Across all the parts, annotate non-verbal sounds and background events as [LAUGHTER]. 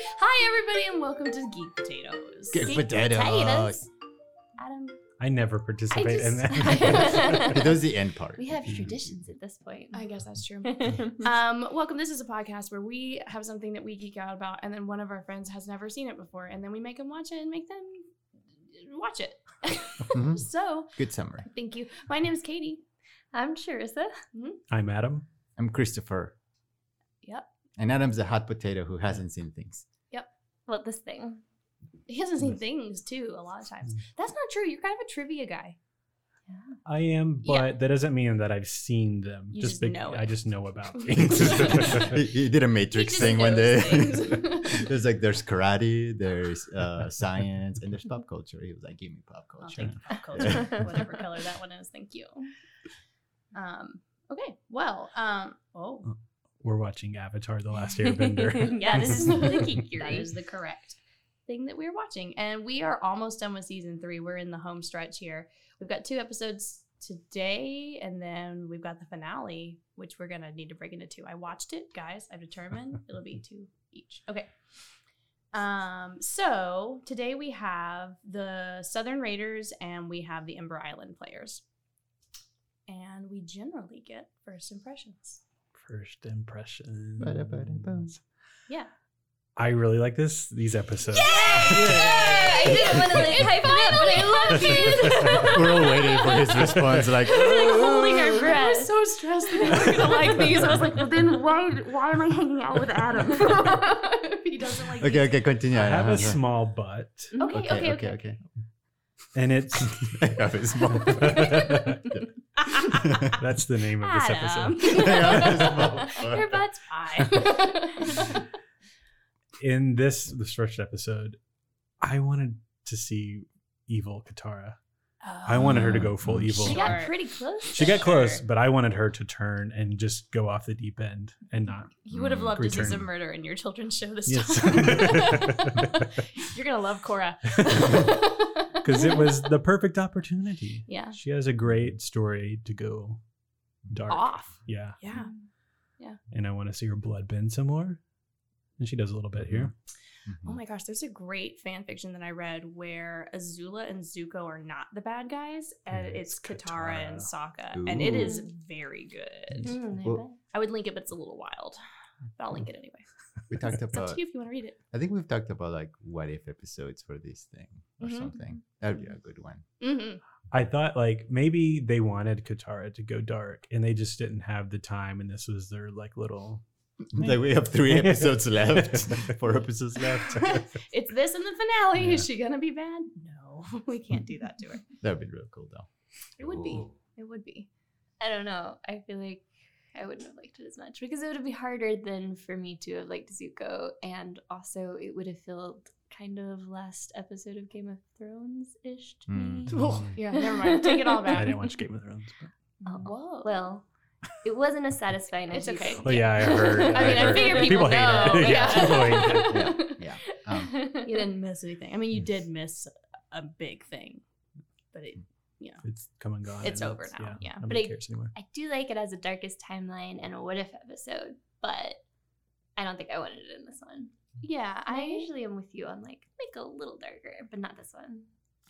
Hi, everybody, and welcome to Geek Potatoes. Geek Geek Potatoes. Adam, I never participate in just- that. [LAUGHS] He does the end part. we have traditions at this point. I guess that's true. [LAUGHS] um, welcome. This is a podcast where we have something that we geek out about, and then one of our friends has never seen it before, and then we make them watch it and make them watch it. Mhm. [LAUGHS] so, Good summary. thank you. My name is Katie. I'm Charissa. I'm Adam. I'm Christopher. Yep. And Adam's a hot potato who hasn't seen things. Yep. What this thing? He hasn't seen things too a lot of times. That's not true. You're kind of a trivia guy. Yeah. I am, but Yeah. that doesn't mean that I've seen them. You just just big- know I just know about [LAUGHS] things. [LAUGHS] he did a Matrix thing one day. things. [LAUGHS] there's like there's karate, there's uh, science, and there's pop culture. He was like, "Give me pop I'll culture." take pop culture, whatever color that one is. Thank you. Um. Okay. Well. Um. Oh. We're watching Avatar: The Last Airbender. [LAUGHS] yeah, this is the geeky. That [LAUGHS] is the correct thing that we're watching. And we are almost done with season three. We're in the home stretch here. We've got two episodes today, and then we've got the finale, which we're gonna need to break into two. I watched it, guys. I've determined [LAUGHS] it'll be two each. Okay. Um, so today we have the Southern Raiders and we have the Ember Island players. And we generally get first impressions. First impressions. Ba-da-ba-da-boom. Yeah. I really like this. These episodes. I didn't want to like hype it up, but I love these. We're all waiting for his response. Like, We're like holding our I was breath. so stressed that you were gonna like [LAUGHS] these. I was like, well, then why why am I hanging out with Adam? [LAUGHS] if he doesn't like okay, okay, continue. I have a Uh-huh. small butt, these. Okay, Okay, okay, okay, okay. Okay. and it's I have a small. that's the name of this Adam. episode. [LAUGHS] Your butt's fine. In this this first episode, I wanted to see evil Katara. I wanted her to oh, go full evil. She got pretty close. She got there. close, but I wanted her to turn and just go off the deep end and not. You would have loved to see return. some murder in your children's show this Yes. time. [LAUGHS] You're gonna love Cora. Because [LAUGHS] [LAUGHS] it was the perfect opportunity. Yeah. She has a great story to go dark. off. Yeah. Yeah. And I want to see her blood bend some more. And she does a little bit here. Mm-hmm. Oh my gosh, there's a great fan fiction that I read where Azula and Zuko are not the bad guys, and Mm, it's it's Katara, and Katara. Sokka, and it is very good. Mm, I Well- I would link it, but it's a little wild. But I'll link it anyway. We talked It's up about. to you if you want to read it. I think we've talked about like what if episodes for this thing or Mhm. something. That'd be a good one. hmm I thought like maybe they wanted Katara to go dark and they just didn't have the time and this was their like little Like we have three episodes left, [LAUGHS] four episodes left. [LAUGHS] It's this in the finale. Yeah. Is she gonna be bad? No, [LAUGHS] we can't do that to her. That'd be real cool though. It would be. It would be. I don't know. I feel like I wouldn't have liked it as much because it would be harder than for me to have liked Zuko, and also it would have felt kind of last episode of Game of Thrones ish to me. Mm. Oh, yeah, never mind. Take it all back. I didn't watch Game of Thrones. But. Oh, Whoa. Well, it wasn't as satisfying It's as you okay. Well, yeah, I heard. [LAUGHS] I mean, I heard- figure people hate know, it. [LAUGHS] yeah. people hate it. [LAUGHS] Yeah, yeah. Um, you didn't miss anything. I mean, you did miss a big thing, but it, you know, It's come and gone. It's and over now, yeah. Nobody But I- cares anymore. I do like it as a darkest timeline and a what if episode, but I don't think I wanted it in this one. yeah, I I usually am with you on like make a little darker, but not this one.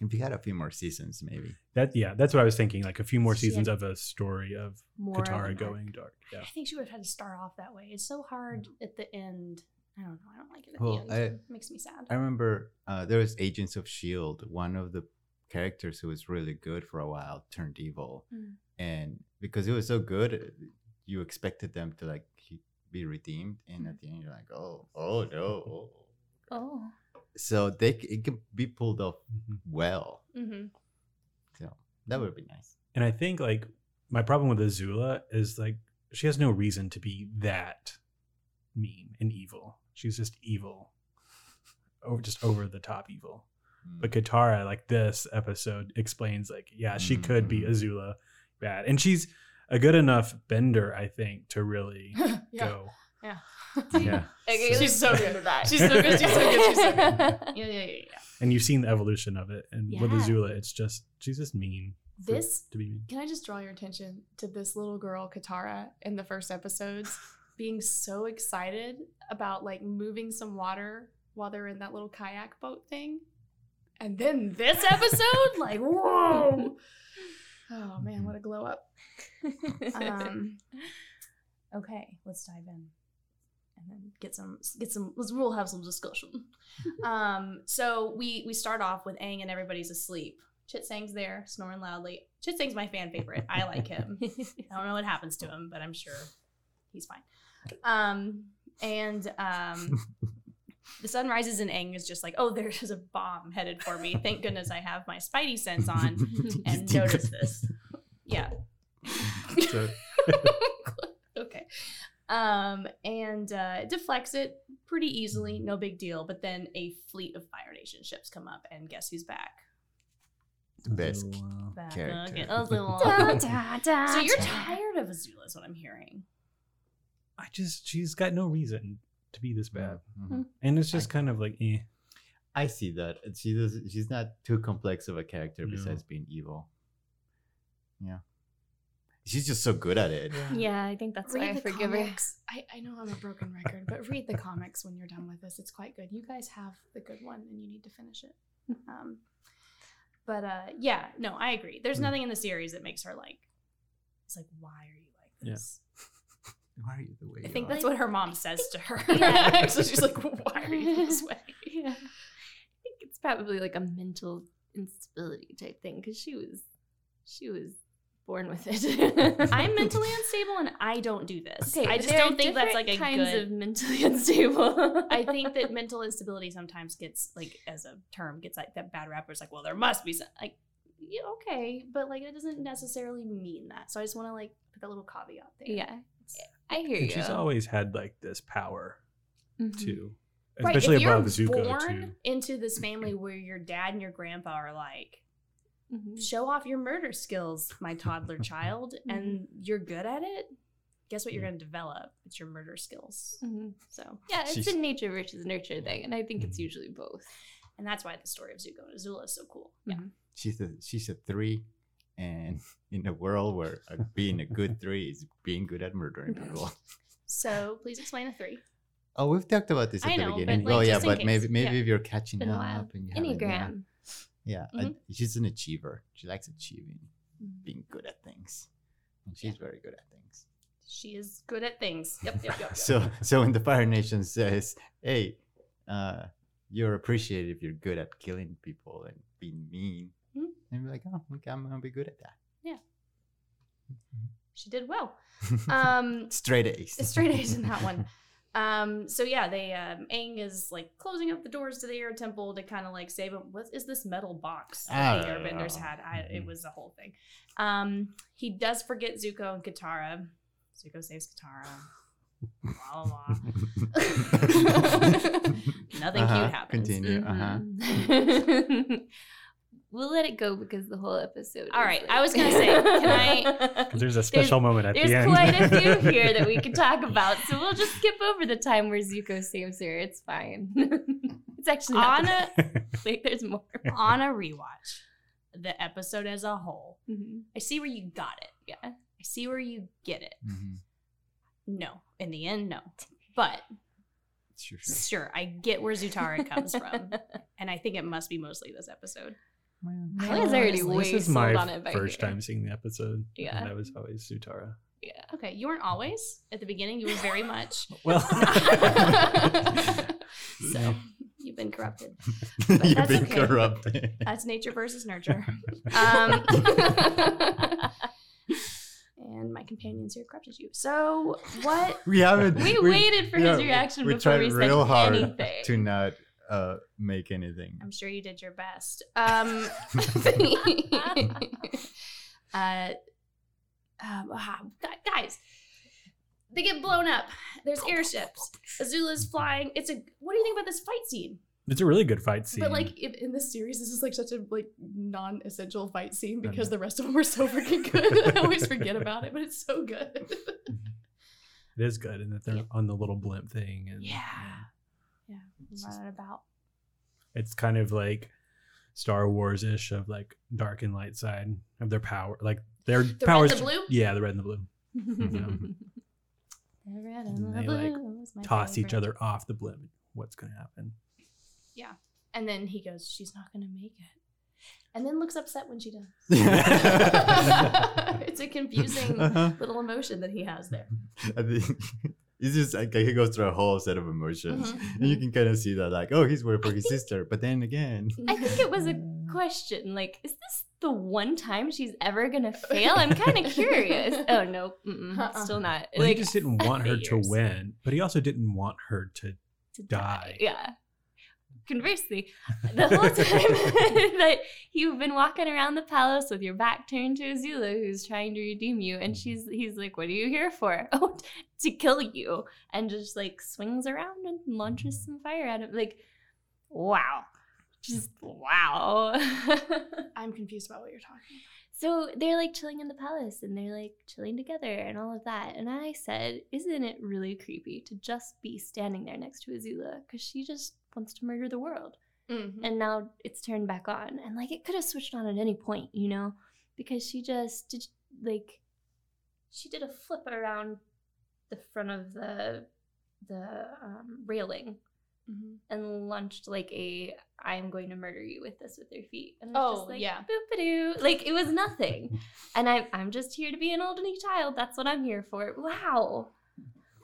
If you had a few more seasons, maybe. That yeah, that's what I was thinking. Like a few more She seasons had of a story of more Katara an going dark. Yeah. I think she would have had to start off that way. It's so hard at the end. I don't know. I don't like it at Well, the end. I- it makes me sad. I remember uh, there was Agents of Shield. One of the characters who was really good for a while turned evil, Mm. and because it was so good, you expected them to like be redeemed, and Mm. at the end you're like, oh, oh no. Oh. So they it can be pulled off Mhm. well. hmm So that would be nice. And I think like my problem with Azula is like she has no reason to be that mean and evil. She's just evil. Over just over the top evil. Mm. But Katara, like this episode, explains like, yeah, she could be Mhm. Azula bad. And she's a good enough bender, I think, to really [LAUGHS] yeah. go. Yeah. Yeah. [LAUGHS] Okay, She's so good at that. She's so good, she's so good, she's so [LAUGHS] Yeah, yeah, yeah, yeah. And you've seen the evolution of it. And with Yeah. Azula, it's just she's just mean. for- This to be mean. Can I just draw your attention to this little girl, Katara, in the first episodes, being so excited about like moving some water while they're in that little kayak boat thing. And then this episode, [LAUGHS] like, whoa. Oh man, what a glow up. Um, Okay, let's dive in and then get some get some let's we'll have some discussion. [LAUGHS] um so we we start off with Aang and everybody's asleep. Chit Sang's there, snoring loudly. Chit Sang's my fan favorite. I like him. [LAUGHS] I don't know what happens to him, but I'm sure he's fine. Um and um [LAUGHS] the sun rises and Aang is just like, oh, there's a bomb headed for me. Thank goodness I have my spidey sense on and notice this. Yeah. Okay. Um, and uh, it deflects it pretty easily, no big deal. But then a fleet of Fire Nation ships come up, and guess who's back? The best So, Back Character. again. Azula. [LAUGHS] [LAUGHS] Da, [LAUGHS] da, da, so you're tired of Azula, is what I'm hearing. I just she's got no reason to be this bad, Mhm. and it's just kind of like, eh. I see that. She does. She's not too complex of a character No. besides being evil. Yeah, she's just so good at it. Yeah, I think that's why I read the forgive her. comics. I, I know I'm a broken record, but read the comics when you're done with this. It's quite good. You guys have the good one, and you need to finish it. [LAUGHS] Um, but uh, yeah, no, I agree. There's Mm. nothing in the series that makes her like. It's like, why are you like Yeah. this? [LAUGHS] Why are you the way I you think are? that's what her mom says to her. [LAUGHS] Yeah. so she's like, why are you this way? yeah. I think it's probably like a mental instability type thing because she was, she was born with it. [LAUGHS] I'm mentally [LAUGHS] unstable and I don't do this. Okay, I just don't think that's like a kinds good. of mentally [LAUGHS] unstable. I think that mental instability sometimes gets like as a term gets like that bad rap. where It's like, well, there must be some like, yeah, okay, but like it doesn't necessarily mean that. So I just want to like put that little caveat there. yeah, I hear And you. she's always had like this power Mhm. too, Right, especially if you're Zuko born too. into this family where your dad and your grandpa are like, Mhm. show off your murder skills, my toddler [LAUGHS] child, and you're good at it. Guess what you're going to develop? It's your murder skills. Mhm. So, Yeah, it's She's- a nature versus nurture thing, and I think it's Mhm. usually both. and that's why the story of Zuko and Azula is so cool. Mhm. she's a she's a three, and [LAUGHS] in a world where uh, being a good [LAUGHS] three is being good at murdering people. So please explain a three. Oh, we've talked about this at I the know, but, beginning. like, oh yeah, just in but case. maybe maybe Yeah. if you're catching Been up while. and you haven't- Enneagram. Yeah, yeah I- she's an achiever. She likes achieving, Mhm. being good at things, and she's very good at things. She is good at things. Yep, yep, yep. yep. [LAUGHS] So so when the Fire Nation says, "Hey, uh, you're appreciated if you're good at killing people and being mean," Mhm. and be like, "Oh, okay, I'm gonna be good at that." Yeah, she did well. [LAUGHS] Um, Straight A's. straight A's in that one. Um, so yeah, they um, Aang is like closing up the doors to the air temple to kind of like save him. What is this metal box that the Airbenders know. had? I, it Mhm. was a whole thing. Um, he does forget Zuko and Katara. Zuko saves Katara. Blah, blah, blah. Nothing Uh-huh, cute happens. Continue. Uh-huh. Mhm. [LAUGHS] we'll let it go because the whole episode. All is right, like- I was gonna say, can I- [LAUGHS] There's a special moment at There's the end. There's quite a few [LAUGHS] here that we could talk about, so we'll just skip over the time where Zuko saves her. It's fine. [LAUGHS] it's actually not On a. Wait, there's more. on a rewatch, the episode as a whole, Mhm. I see where you got it. Yeah. I see where you get it. Mhm. No, in the end, no. But Sure, sure. sure, I get where Zutara comes from, and I think it must be mostly this episode. Well, I was already way this is sold my on it by first here. time seeing the episode. Yeah. and that was always Zutara. Yeah. Okay, you weren't always at the beginning. You were very much. [LAUGHS] Well, [LAUGHS] so you've been corrupted. [LAUGHS] You've that's been okay. corrupted. That's nature versus nurture. Um, and my companions here corrupted you. So what? we haven't. We waited for his reaction we before tried we said real hard anything. to not uh, make anything. I'm sure you did your best. Um, [LAUGHS] uh, um, ah, guys, they get blown up. There's airships. Azula's flying. It's a. What do you think about this fight scene? it's a really good fight scene. But like in, in this series, this is like such a like non-essential fight scene because the rest of them are so freaking good. [LAUGHS] I always forget about it, but it's so good. [LAUGHS] it is good, and that they're on the little blimp thing, and Yeah. Yeah, running about. it's kind of like Star Wars ish of like dark and light side of their power, like their The red powers. and the blue? Yeah, the red and the blue. [LAUGHS] The red And and the they, blue is my Toss each other off the blimp. What's going to happen? Yeah. And then he goes, She's not going to make it. And then looks upset when she does. [LAUGHS] [LAUGHS] it's a confusing Uh-huh. little emotion that he has there. I think it's just like he goes through a whole set of emotions, Mhm. and you can kind of see that, like, oh, he's worried for his sister, but then again, I think it was a [LAUGHS] question. Like, is this the one time she's ever gonna fail? I'm kind of [LAUGHS] curious. Oh no, Uh-uh. still not. Well, like, he just didn't [LAUGHS] want her eight to win, but he also didn't want her to. to die. Yeah. Conversely, [LAUGHS] the whole time [LAUGHS] that you've been walking around the palace with your back turned to Azula, who's trying to redeem you, and mm-hmm. she's he's like, "What are you here for? [LAUGHS] Oh, to kill you!" And just like swings around and launches mm-hmm. some fire at him. Like, wow, just wow. I'm confused about what you're talking about. So they're like chilling in the palace and they're like chilling together and all of that. And I said, Isn't it really creepy to just be standing there next to Azula? Because she just wants to murder the world. Mm-hmm. And now it's turned back on. And like it could have switched on at any point, you know? Because she just did, like, she did a flip around the front of the the um, railing Mm-hmm. and launched like a I'm going to murder you with this with your feet. And it was Oh, just like, yeah. boop-a-doo. Like it was nothing. and I I'm just here to be an old only child. That's what I'm here for. Wow.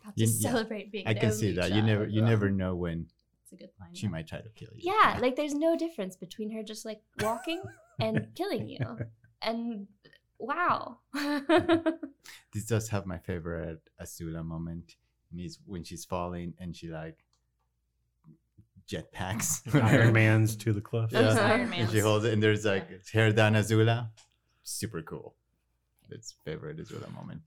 About You- to yeah. celebrate being I can see only that. You never, child. you never know when It's a good line. she might try to kill you. Yeah, like there's no difference between her just like walking and [LAUGHS] killing you. [LAUGHS] And wow. [LAUGHS] this does have my favorite Azula moment. And is when she's falling and she like jetpacks Iron Man's to the cliff. Yeah. Those Uh-huh. Iron and she holds it, and there's like hair down Azula. Super cool. That's favorite Azula moment.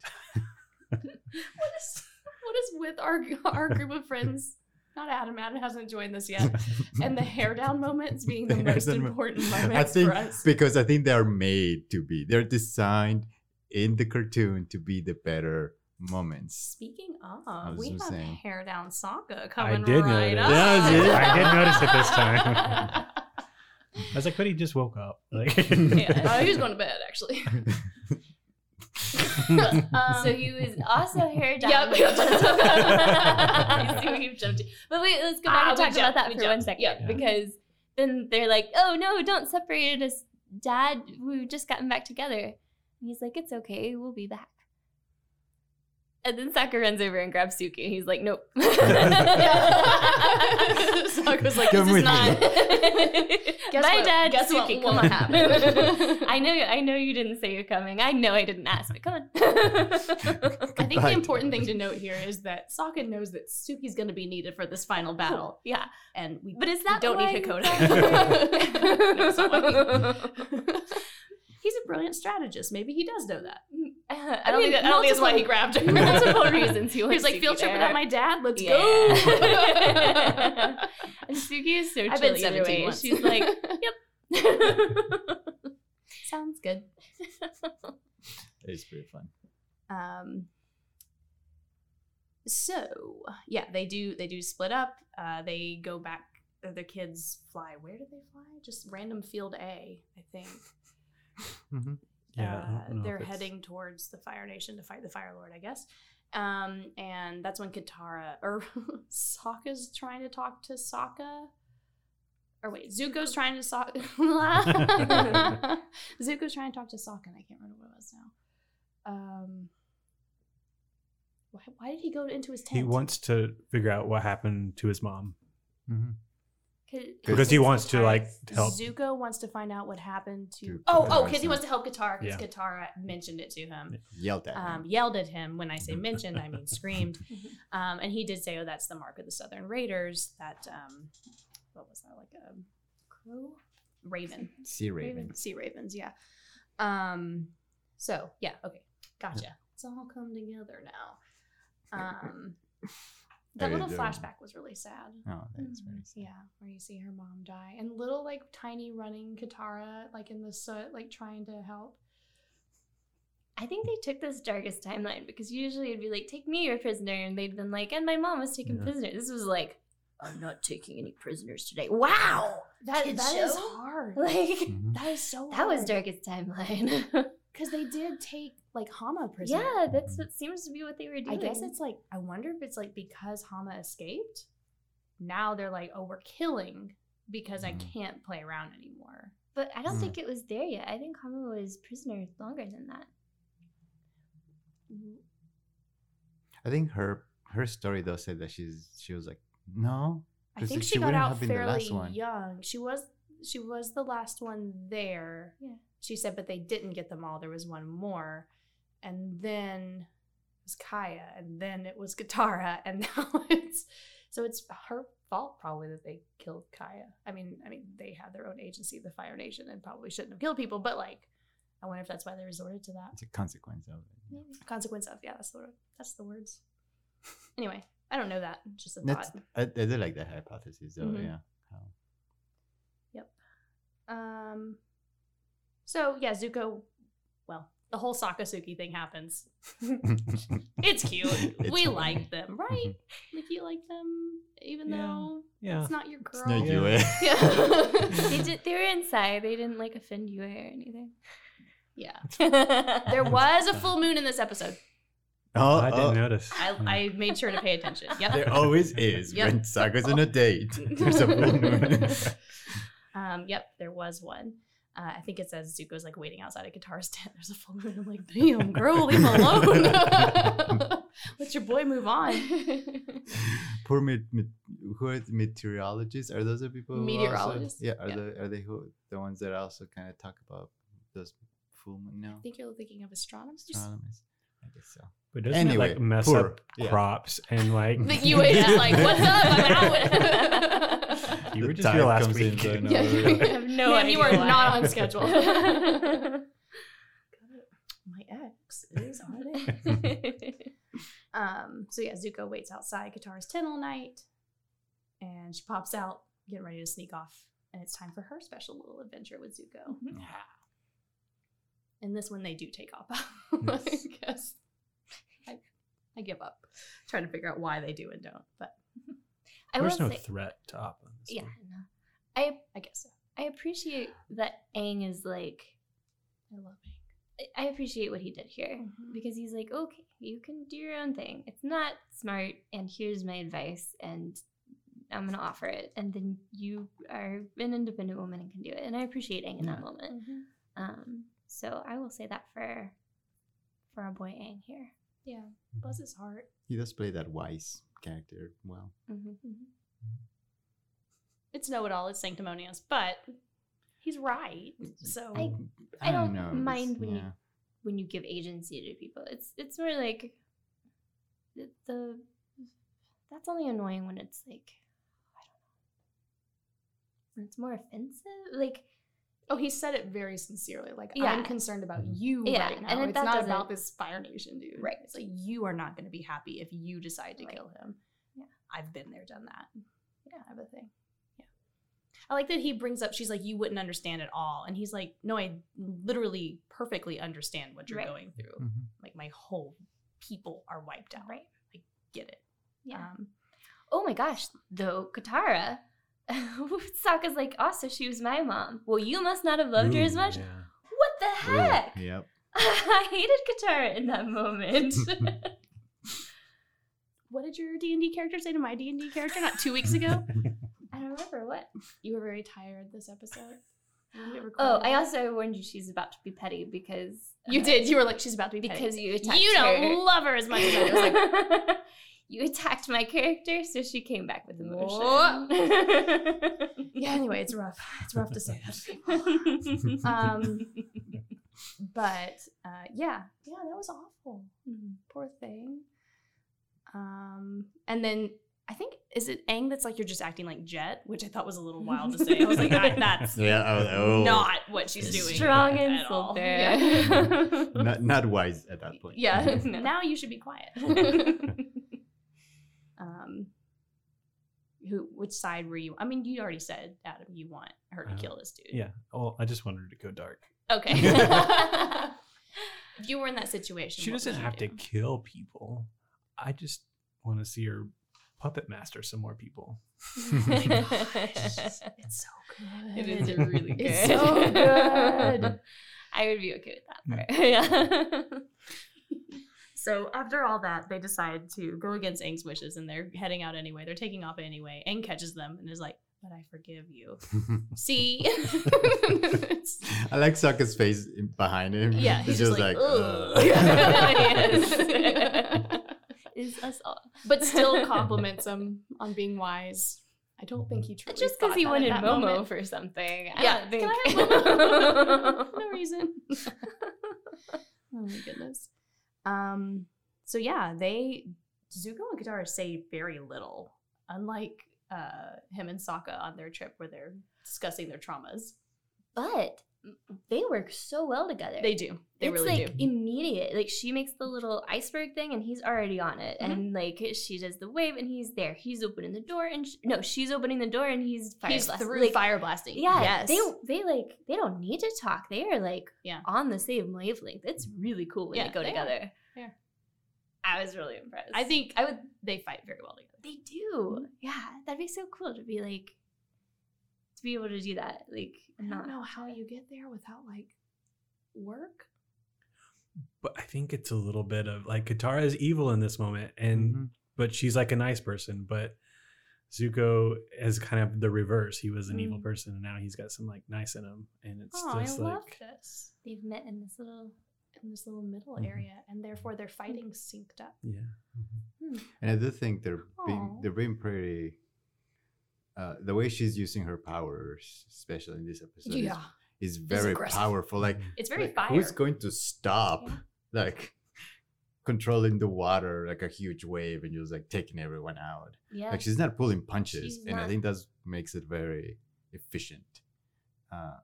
What is what is with our our group of friends? Not Adam. Adam hasn't joined this yet. [LAUGHS] And the hair down moments being [LAUGHS] the The most down mo- important I moments think for us. because I think they're made to be. They're designed in the cartoon to be the better moments. Speaking of, we have saying. hair down Sokka coming did right notice. up. Yeah, did. I did [LAUGHS] notice it this time. I was like, but he just woke up. Like, yeah, uh, he was going to bed actually. Um, so he was also hair [LAUGHS] down. Yep. when he jumped. You see jumped to. But wait, let's go back Ah, and we talk about that for jumped. one second. Yeah. Because then they're like, oh no, don't separate us, Dad. We've just gotten back together. And he's like, it's okay, we'll be back. And then Sokka runs over and grabs Suki. And he's like, nope. [LAUGHS] [LAUGHS] Sokka's like, Come this is not. Guess My what- dad, guess what Suki, won't on. happen. [LAUGHS] I know, I know you didn't say you're coming. I know I didn't ask, but come on. [LAUGHS] I think the important thing to note here is that Sokka knows that Suki's going to be needed for this final battle, yeah, and we but is that don't need Hakoda. [LAUGHS] No, it's not why he's a brilliant strategist. Maybe he does know that. I [LAUGHS] I don't think that, I don't think that's why he grabbed [LAUGHS] her. multiple [LAUGHS] reasons he He was like, field trip there." without my dad. Let's Yeah. go. and Suki is so I've been 17 way. once. She's like, yep. Sounds good. It's pretty fun. Um, so yeah, they do they do split up. Uh, they go back. The kids fly. Where do they fly? Just Random field A, I think. Hmm Yeah, Uh, they're heading towards the Fire Nation to fight the Fire Lord, I guess. Um, and that's when Katara or [LAUGHS] Sokka's trying to talk to Sokka. Or wait, Zuko's trying to Sokka. [LAUGHS] [LAUGHS] Zuko's trying to talk to Sokka, and I can't remember what it was now. Um, why, why did he go into his tent? he wants to figure out what happened to his mom. hmm Because he wants to, like, help. Zuko wants to find out what happened to. To Oh, oh, because he wants to help Katara because Yeah. Katara mentioned it to him. Yelled at um, him. yelled at him. When I say [LAUGHS] mentioned, I mean screamed. [LAUGHS] Um, and he did say, "Oh, that's the mark of the Southern Raiders." That um, what was that like a crow, raven, Sea raven sea ravens? Yeah. Um. So yeah, okay, gotcha. It's all come together now. [LAUGHS] Um, that little flashback was really sad. Oh, that's very sad. Yeah, where you see her mom die. And little, like, tiny running Katara, like, in the soot, like, trying to help. I think they took this darkest timeline because usually it'd be like, take me your prisoner, and they'd been like, and my mom was taken Yeah. prisoner. This was like, I'm not taking any prisoners today. Wow, That, Kid that is show? hard. like Mhm. That is so that was darkest timeline. [LAUGHS] Because they did take, like, Hama prisoner. yeah, that's what seems to be what they were doing. I guess it's like I wonder if it's like because Hama escaped. Now they're like, oh, we're killing because I Mm. can't play around anymore. But I don't Mm. think it was there yet. I think Hama was prisoner longer than that. I think her her story though said that she's she was like no. I 'cause think she she, got wouldn't out have been the fairly young. She was she was the last one there. Yeah. She said, but they didn't get them all. There was one more, and then it was Kya, and then it was Katara, [LAUGHS] and now it's so it's her fault probably that they killed Kya. I mean, I mean they had their own agency, the Fire Nation, and probably shouldn't have killed people. But like, I wonder if that's why they resorted to that It's a consequence of it. Maybe. consequence of. Yeah, that's the word. That's the words. [LAUGHS] Anyway, I don't know that. Just a That's, thought. I, I do like that hypothesis though. Mhm. Yeah. How- Um. So yeah, Zuko. Well, the whole Sokka-Suki thing happens. [LAUGHS] It's cute. It's we funny. like them, right? like you like them, even Yeah. though Yeah. it's not your girl. It's not Yeah. you, eh? [LAUGHS] Yeah. [LAUGHS] they did. They were inside. They didn't like offend you or anything. yeah. There was a full moon in this episode. Oh, I didn't oh, notice. I, I made sure to pay attention. Yep. There always is Yep. when Sokka's on a date. There's a full moon. Um, yep, there was one. Uh, I think it says Zuko's like waiting outside Katara's [LAUGHS] tent. There's a full moon. I'm like, [LAUGHS] damn, girl, leave him alone. [LAUGHS] Let your boy move on. Poor met, met, who are the meteorologists? Are those the people? who also- Meteorologists? yeah. Are Yeah. the are they who the ones that also kind of talk about those full moon? No, I think you're thinking of astronomers. astronomers. I guess so. But doesn't Anyway, it like mess poor. up Yeah. crops and like The UA is like, what's up? I'm out. You The were just here tide last comes in, week. so no, Yeah, we're- you- I have no Man, idea. you are why. not on schedule. [LAUGHS] My ex is on it. [LAUGHS] Um, so yeah, Zuko waits outside Katara's tent all night, and she pops out, getting ready to sneak off, and it's time for her special little adventure with Zuko. Yeah. And this one they do take off. [LAUGHS] I guess. I, I give up trying to figure out why they do and don't, but I There's no say, threat to Appa. yeah, no. I I guess so. I appreciate that Aang is like. I love it. I- I appreciate what he did here Mhm. because he's like, okay, you can do your own thing. It's not smart, and here's my advice, and I'm gonna offer it. And then you are an independent woman and can do it. And I appreciate Aang in that Yeah. moment. Um, so I will say that for for our boy Aang here. Yeah, bless his heart. He does play that wise character well. Mm-hmm. It's know it all. It's sanctimonious, but he's right. So I- I don't know, mind it's- when you- When you give agency to people, it's it's more like the, the that's only annoying when it's like I don't know it's more offensive. Like Oh, he said it very sincerely. Like Yeah. I'm concerned about mm-hmm. you Yeah, right now. and it's not about this Fire Nation dude. Right. it's like you are not going to be happy if you decide to Right. kill him. Yeah. I've been there, done that. Yeah. I have a thing. Yeah, I like that he brings up. She's like, you wouldn't understand at all, and he's like, no, I literally perfectly understand what you're Right. going through. Mhm. Like my whole people are wiped out. Right. I get it. yeah. Um, oh my gosh, though Katara. [LAUGHS] Sokka's like, also she was my mom. Well, you must not have loved her as much. yeah. What the Ooh, heck? Yep. [LAUGHS] I hated Katara in that moment. [LAUGHS] what did your D and D character say to my D and D character not two weeks ago? Don't remember what. You were very tired this episode. Oh, I also warned you she's about to be petty because You uh, did. You were like, she's about to be petty. because you attacked you don't her. love her as much as I was like, [LAUGHS] you attacked my character, so she came back with emotion. [LAUGHS] yeah. Anyway, it's rough. It's rough to say that. [LAUGHS] Um, but uh, yeah, yeah, that was awful. Poor thing. Um, and then I think is it Aang that's like you're just acting like Jet, which I thought was a little wild to say. I was like, I, [LAUGHS] that's Yeah. Oh, oh. not what she's doing. Strong at all. insult there. [LAUGHS] Not not wise at that point. Yeah. No. [LAUGHS] now you should be quiet. um, who? Which side were you? I mean, you already said, Adam, you want her to Uh, kill this dude. Yeah. Well, I just wanted her to go dark. Okay. if you were in that situation, She what doesn't would you have to kill people. I just want to see her puppet master some more people. [LAUGHS] It's so good. It is really [LAUGHS] good. It's so good. [LAUGHS] I would be okay with that part. Yeah. So after all that, they decide to go against Aang's wishes and they're heading out anyway. They're taking off anyway. Aang catches them and is like, but I forgive you. See? I like Sokka's face behind him. yeah, It's he's just, like, uh, ugh. Yes. Is us all. but still [LAUGHS] compliments him on being wise. I don't think he truly Just because he wanted Momo moment. for something. I yeah, think. can I have Momo? [LAUGHS] no reason. [LAUGHS] oh my goodness. Um. So yeah, they Zuko and Katara say very little, unlike uh him and Sokka on their trip where they're discussing their traumas. but they work so well together. They do. They it's really like do. immediate. Like she makes the little iceberg thing, and he's already on it. Mhm. And like she does the wave, and he's there. He's opening the door, and sh- no, she's opening the door, and he's fire He's blasting. through Like, fire blasting. Yeah, Yes. they they like they don't need to talk. They are like Yeah. on the same wavelength. It's really cool when Yeah, they go they together. Yeah. I was really impressed. I think I would. They fight very well together. they do. Yeah, that'd be so cool to be like to be able to do that. Like I don't know how you get there without like work. But I think it's a little bit of like Katara is evil in this moment, and Mhm. but she's like a nice person. But Zuko is kind of the reverse. He was an evil Mm. person, and now he's got some like nice in him, and it's Oh, I just love like this they've met in this little in this little middle Mhm. area, and therefore their fighting synced up. yeah. And I do think they're being they're being pretty. Uh, the way she's using her powers, especially in this episode, is- Yeah. is, very aggressive. powerful. Like, [LAUGHS] It's very like, fire. who's going to stop? Yeah. Like controlling the water like a huge wave and just like taking everyone out. yeah. Like she's not pulling punches, She's and I think that makes it very efficient. Uh,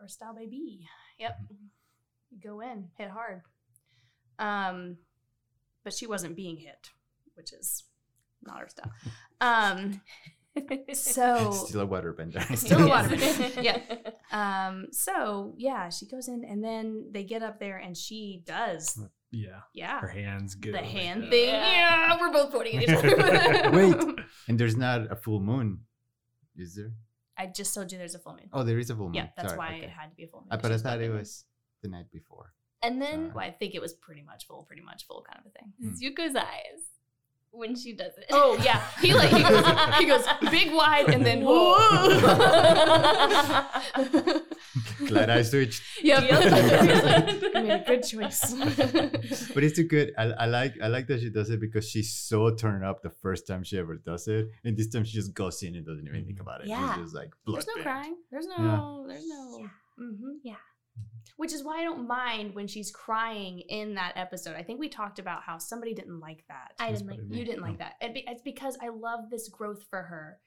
or style baby. Yep. Go in, hit hard. Um, but she wasn't being hit, which is not our style. Um, so [LAUGHS] still a waterbender. Still a waterbender. [LAUGHS] yeah. Um, so yeah, she goes in, and then they get up there, and she does, Yeah, yeah, her hands go the hand that. thing. Yeah. Yeah, we're both pointing at each other. [LAUGHS] Wait, and there's not a full moon, is there? I just told you there's a full moon. Oh, there is a full moon. yeah, that's Sorry, why okay. it had to be a full moon. Uh, but I thought it both was the night before. and then Sorry. Well, I think it was pretty much full, pretty much full kind of a thing. Hmm. Zuko's eyes when she does it. Oh yeah, he like he goes, he [LAUGHS] goes big wide and then whoa. [LAUGHS] Glad I switched. Yeah, [LAUGHS] I made a good choice. But it's a good. I, I like. I like that she does it because she's so turned up the first time she ever does it, and this time she just goes in and doesn't even think about it. Yeah. It's just like There's no bloodbath. crying. There's no. There's no. Yeah. hmm Yeah. Which is why I don't mind when she's crying in that episode. I think we talked about how somebody didn't like that. I didn't like you didn't like that. It's because I love this growth for her.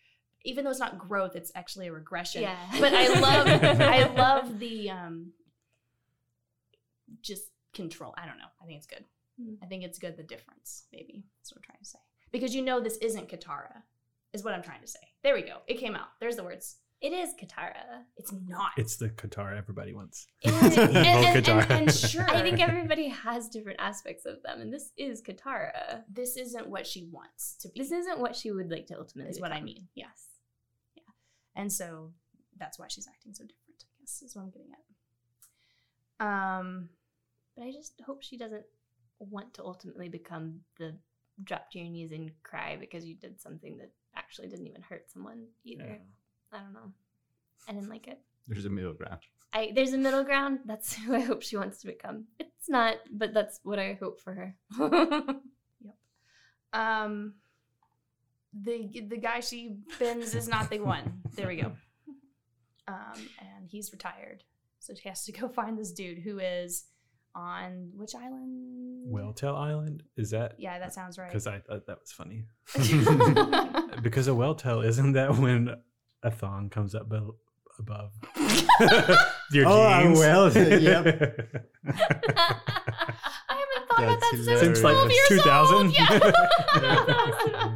Even though it's not growth, it's actually a regression. Yeah. But I love [LAUGHS] I love the um just control. I don't know. I think it's good. Hmm. I think it's good the difference, maybe. That's what I'm trying to say. Because you know this isn't Katara, is what I'm trying to say. There we go. It came out. There's the words. It is Katara. It's not. It's the Katara everybody wants. It and, is. and, and, [LAUGHS] and, and sure, I think [LAUGHS] everybody has different aspects of them, and this is Katara. this isn't what she wants to be. This isn't what she would like to ultimately. is what I mean. Yes. Yeah. And so that's why she's acting so different, I guess, is what I'm getting at. Um, But I just hope she doesn't want to ultimately become the drop to your knees and cry because you did something that actually didn't even hurt someone either. I don't know. I didn't like it. There's a middle ground. I there's a middle ground. That's [LAUGHS] who I hope she wants to become. It's not, but that's what I hope for her. [LAUGHS] Yep. Um, the the guy she bends is not the one. [LAUGHS] There we go. Um, and he's retired, so she has to go find this dude who is on which island? Whaletail Island is that? Yeah, that sounds right. Because I thought that was funny. Because a whale tail isn't that when a thong comes up be- above [LAUGHS] your Oh, a jeans? well- [LAUGHS] yep. I haven't thought about that since. Since like 2000. old. [LAUGHS] Yeah.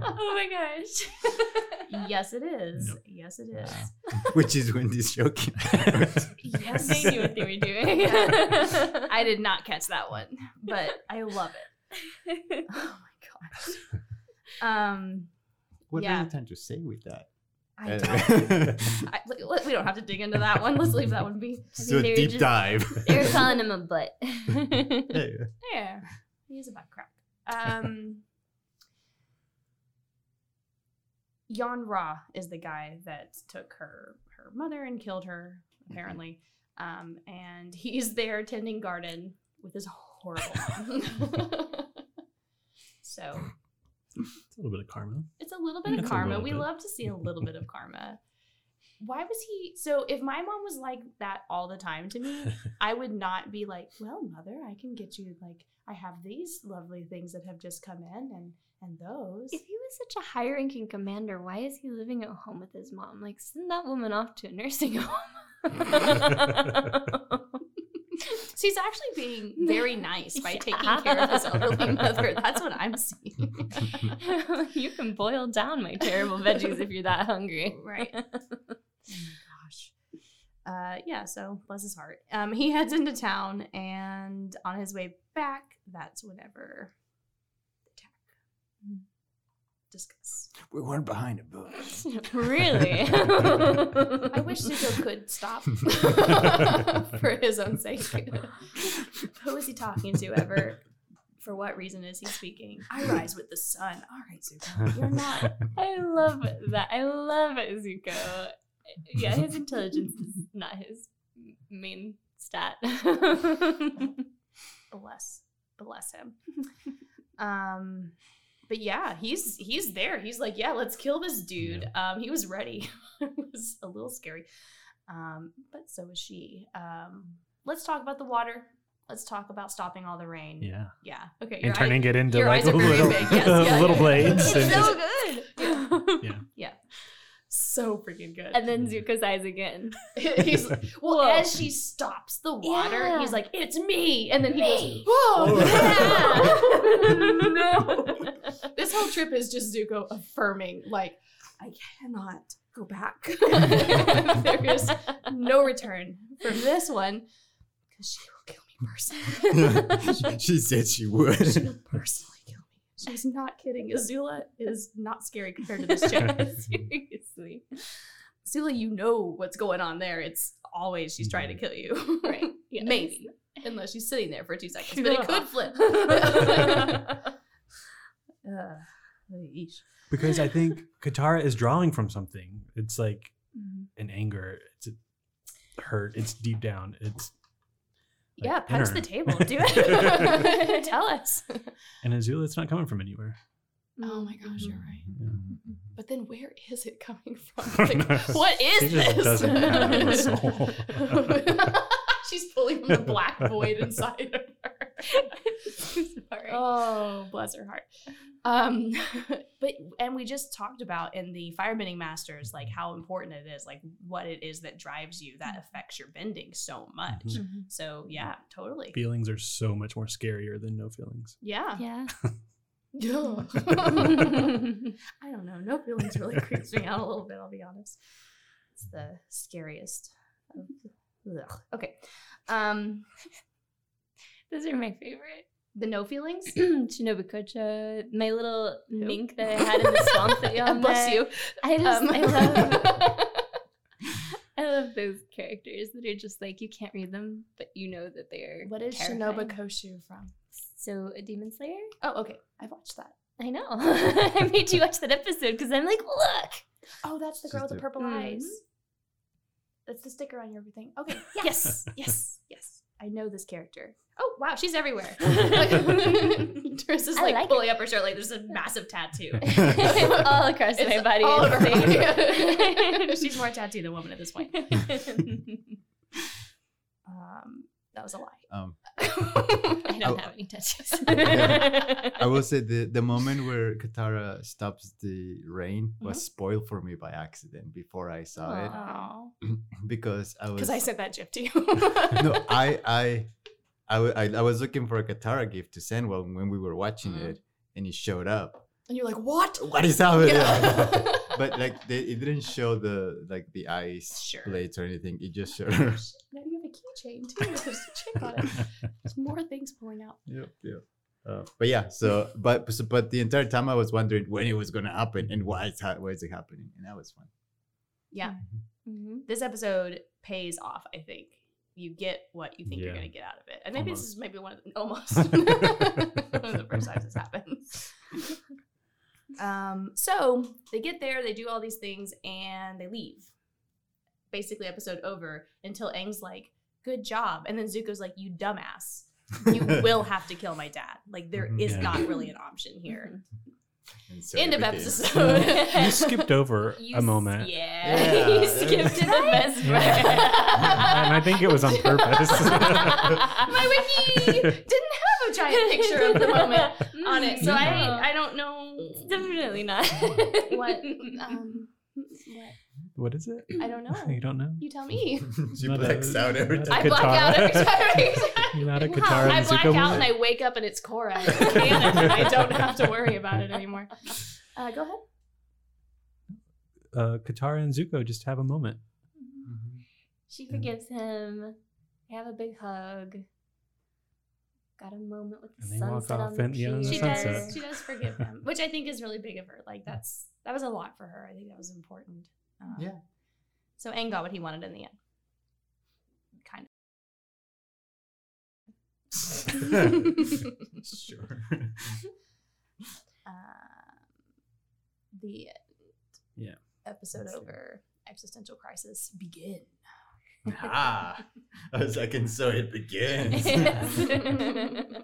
oh my gosh. yes, it is. Yep. Yes, it is. Which is Wendy's this show came out. Yes, they knew what they were doing. I did not catch that one, but I love it. Oh my gosh. Um, What Yeah. are you trying to say with that? I don't. [LAUGHS] I, we don't have to dig into that one. Let's leave that one be. so they were deep just- dive. they were calling [LAUGHS] him a butt. [LAUGHS] Yeah. Yeah, he is a butt crack. Um, Yon Rha is the guy that took her her mother and killed her, apparently. Um, and he's there tending garden with his horrible so It's a little bit of karma. it's a little bit of It's a karma. little We bit. love to see a little bit of karma. Why was he so if my mom was like that all the time to me, [LAUGHS] I would not be like, "Well, mother, I can get you like I have these lovely things that have just come in and and those." If he was such a high ranking commander, why is he living at home with his mom? Like, send that woman off to a nursing home. [LAUGHS] [LAUGHS] So he's actually being [LAUGHS] very nice by taking care of his elderly [LAUGHS] mother. That's what I'm seeing. [LAUGHS] you can boil down my terrible veggies if you're that hungry. Right. oh gosh. Uh, yeah, so bless his heart. Um, he heads into town, and on his way back, that's whenever the attack. Discuss. We weren't behind a bush. [LAUGHS] really? [LAUGHS] I wish Zuko could stop [LAUGHS] for his own sake. Who is he talking to ever? For what reason is he speaking? I rise with the sun. All right, Zuko, you're not. I love that. I love Zuko. Yeah, his intelligence is not his main stat. bless bless him um but yeah he's he's there he's like yeah let's kill this dude um he was ready [LAUGHS] it was a little scary um but so was she um let's talk about the water let's talk about stopping all the rain Yeah. yeah okay And turning it into like eyes are very [LAUGHS] little. Yes, yeah, [LAUGHS] little yeah. blades. and so just- good. Yeah. yeah so freaking good And then hmm. Zuko's eyes again. [LAUGHS] he's well Whoa. as she stops the water Yeah. he's like it's me and then he Me. goes whoa Yeah. [LAUGHS] [LAUGHS] no this whole trip is just Zuko affirming, like, I cannot go back. there is no return from this one because she will kill me personally. she said she would. She will personally kill me. She's not kidding. Azula is not scary compared to this chick. [LAUGHS] Seriously. Azula, you know what's going on there. It's always she's trying to kill you. Right. [LAUGHS] Yes. Maybe. Unless she's sitting there for two seconds. But it [LAUGHS] could flip. Ugh. Because I think Katara is drawing from something. It's like Mhm. an anger. It's a hurt. It's deep down. It's like, Yeah, punch inner. the table. Do it. [LAUGHS] [LAUGHS] Tell us. And Azula, it's not coming from anywhere. Oh my gosh, you're mm-hmm. right. Yeah. Mm-hmm. But then where is it coming from? [LAUGHS] Like, what She this? doesn't have a soul. She's pulling from the black void inside of her. [LAUGHS] Sorry. Oh, bless her heart. Um, [LAUGHS] but and we just talked about in the firebending masters like how important it is, like what it is that drives you that affects your bending so much. Mhm. So yeah, totally. Feelings are so much more scarier than no feelings. Yeah. Yeah. [LAUGHS] Yeah. I don't know. No feelings really creeps me out a little bit. I'll be honest. It's the scariest. Ugh. Okay. Um, Those are my favorite. the no feelings. [CLEARS THROAT] Shinobu Kocho, my little mink that I had in the swamp that y'all [LAUGHS] Bless met. you. I just, Um, I love, [LAUGHS] I love those characters that are just like you can't read them, but you know that they are. What is terrifying. Shinobu Kocho from? So a demon slayer? Oh, okay. I've watched that. I know. [LAUGHS] I made you watch that episode because I'm like, look. Oh, that's the girl with the Sister. purple Mhm. eyes. That's the sticker on your everything. Okay. Yes. yes. Yes. I know this character. Oh wow, she's everywhere. [LAUGHS] [LAUGHS] Tris is like, like pulling up her shirt like there's a massive tattoo. [LAUGHS] all across It's my body. all over her body. she's more tattooed than woman at this point. Um, that was a lie. Um, [LAUGHS] I don't Oh. have any tattoos. [LAUGHS] I will say the the [LAUGHS] moment where Katara stops the rain was Mm-hmm. spoiled for me by accident before I saw Oh. it [CLEARS THROAT] because I was Because I sent that gif to you. no I I I, I I was looking for a Katara gift to send when when we were watching Mhm. it and it showed up. and you're like, what? What is happening? Yeah. but like they, it didn't show the like the ice Sure. blades or anything. It just showed. Now you have a keychain too. There's a chip on it. [LAUGHS] There's more things pulling out. yep, yep. Uh, but yeah, so but so, but the entire time I was wondering when it was gonna happen and why it's ha- why is it happening, and that was fun. Yeah. Mhm. This episode pays off, I think. you get what you think you're going to get out of it. And maybe this is maybe one of the, almost [LAUGHS] one of the first times this happens. [LAUGHS] Um, so they get there, they do all these things, and they leave. Basically, episode over until Aang's like, "Good job," and then Zuko's like, "You dumbass." You [LAUGHS] will have to kill my dad. Like there mm-hmm. is Yeah. not really an option here. Mm-hmm. And so End of it is. episode. [LAUGHS] You skipped over [LAUGHS] You a s- moment. Yeah, Yeah. you skipped to the best Yeah. and I think it was on purpose. My wiki didn't have a giant picture of the moment on it, so mm-hmm. I I don't know It's definitely not. what um what what is it? I don't [LAUGHS] know. You don't know? You tell [LAUGHS] me. [LAUGHS] she Not a- out every not a time. I black out every time. You're not a Wow, Katara I and black Zuko out and? I wake up and it's Korra. and I don't have to worry about it anymore. Uh, go ahead. uh, Katara and Zuko just have a moment. She forgives him. They have a big hug. Got a moment with the And they walk sunset off on the in- yeah, in the. She sunset. does. She does forgive him, which I think is really big of her. Like that's that was a lot for her. I think that was important. Um, Yeah. So Aang got what he wanted in the end. Kind of. [LAUGHS] sure. um, the end. Yeah. Episode over. Existential crisis begin. ah, I was like, and so it begins. [LAUGHS]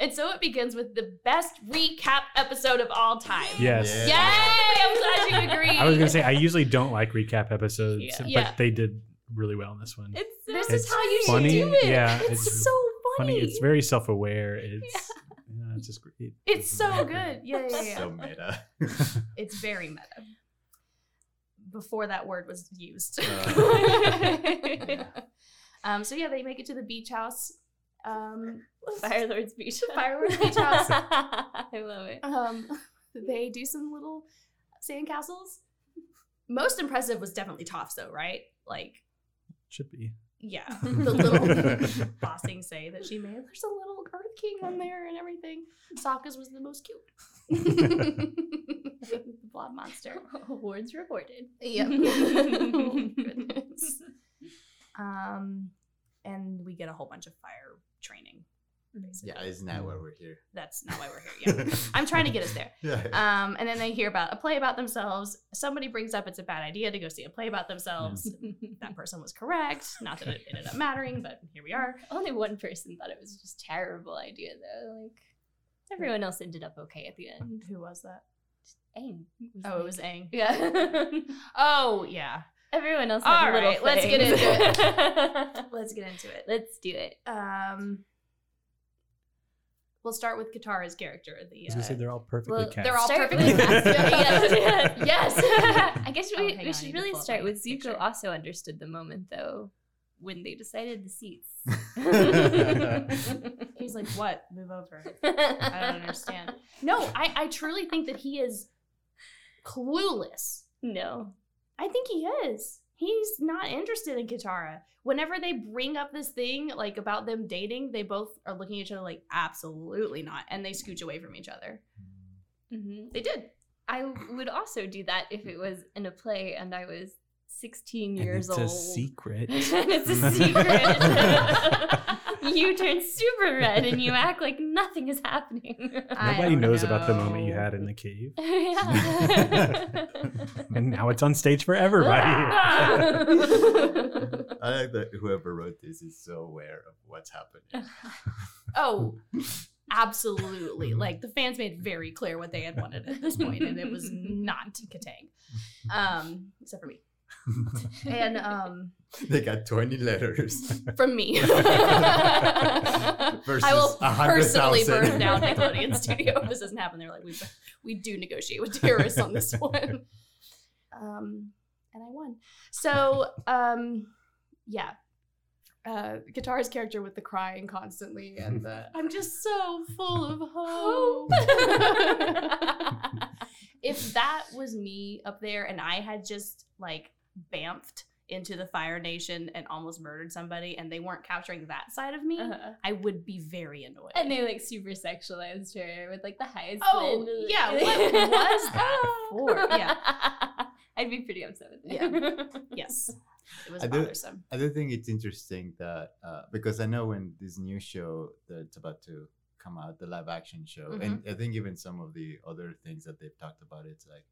and so it begins with the best recap episode of all time. Yes. Yeah. Yay! I'm glad you agree. I was gonna say I usually don't like recap episodes, Yeah. but Yeah. they did really well in this one. It's This It's is how you funny, should do it. yeah, it's, it's so funny. Funny, it's very self-aware. It's yeah, it's just great. It's so good. Yeah, yeah, yeah. so meta. [LAUGHS] It's very meta. Before that word was used. Uh, [LAUGHS] [LAUGHS] um, so yeah, they make it to the beach house. Um, [LAUGHS] Fire Lord's Beach. Firelord's Beach House. [LAUGHS] I love it. um, [LAUGHS] they do some little sandcastles. Most impressive was definitely Toph's though, right? Like, Should be. yeah, the little bossing say that she made. There's a little Earth King on there and everything. Sokka's was the most cute. the blob monster. Awards rewarded. Yep. oh, goodness. Um, and we get a whole bunch of fire training. Mm-hmm. Basically. yeah, isn't that why mm-hmm. we're here? That's not why we're here. Yeah. [LAUGHS] I'm trying to get us there. [LAUGHS] yeah. Um, and then they hear about a play about themselves. Somebody brings up it's a bad idea to go see a play about themselves. Mm. That person was correct. Not that it ended up mattering, but here we are. [LAUGHS] Only one person thought it was just terrible idea though. Like everyone else ended up okay at the end. Who was that? Aang. Oh, it was Aang. Yeah. Oh, yeah. Everyone else. All right, little let's get into it. [LAUGHS] Let's get into it. let's do it. Um, we'll start with Katara's character. The I was gonna say uh, they're all perfectly well, cast. they're all Start perfectly cast. [LAUGHS] yes, Yes. yes. [LAUGHS] I guess Oh, we, hang we on, should really start with Zuko. picture. Also understood the moment though when they decided the seats. He's like, "What? Move over." I don't understand. No, I, I truly think that he is clueless. No. I think he is. He's not interested in Katara. Whenever they bring up this thing, like about them dating, they both are looking at each other like, absolutely not. And they scooch away from each other. hmm They did. I would also do that if it was in a play and I was 16 And years it's old. It's a secret. [LAUGHS] and it's a secret. [LAUGHS] you turn super red and you act like nothing is happening. [LAUGHS] Nobody don't knows about the moment you had in the cave, [LAUGHS] yeah. and now it's on stage for everybody. [LAUGHS] I like that whoever wrote this is so aware of what's happening. Oh, absolutely. Like the fans made very clear what they had wanted at this point, and it was not Katang. Um, except for me. And um [LAUGHS] They got 20 letters. from me. [LAUGHS] I will 100,000. personally burn down Nickelodeon [LAUGHS] Studio if this doesn't happen. They're like, we we do negotiate with terrorists on this one. Um, and I won. So um, yeah. Uh, Katara's character with the crying constantly and the I'm just so full of hope. if that was me up there and I had just like bamfed into the Fire Nation and almost murdered somebody and they weren't capturing that side of me, Uh-huh. I would be very annoyed. And they like super sexualized her with like the highest. Oh, yeah, [LAUGHS] what was that for? Yeah. [LAUGHS] I'd be pretty upset with it. Yeah. [LAUGHS] yes, it was was I do- bothersome. I do think it's interesting that uh, because I know when this new show that's about to come out, the live action show, and I think even some of the other things that they've talked about, it's like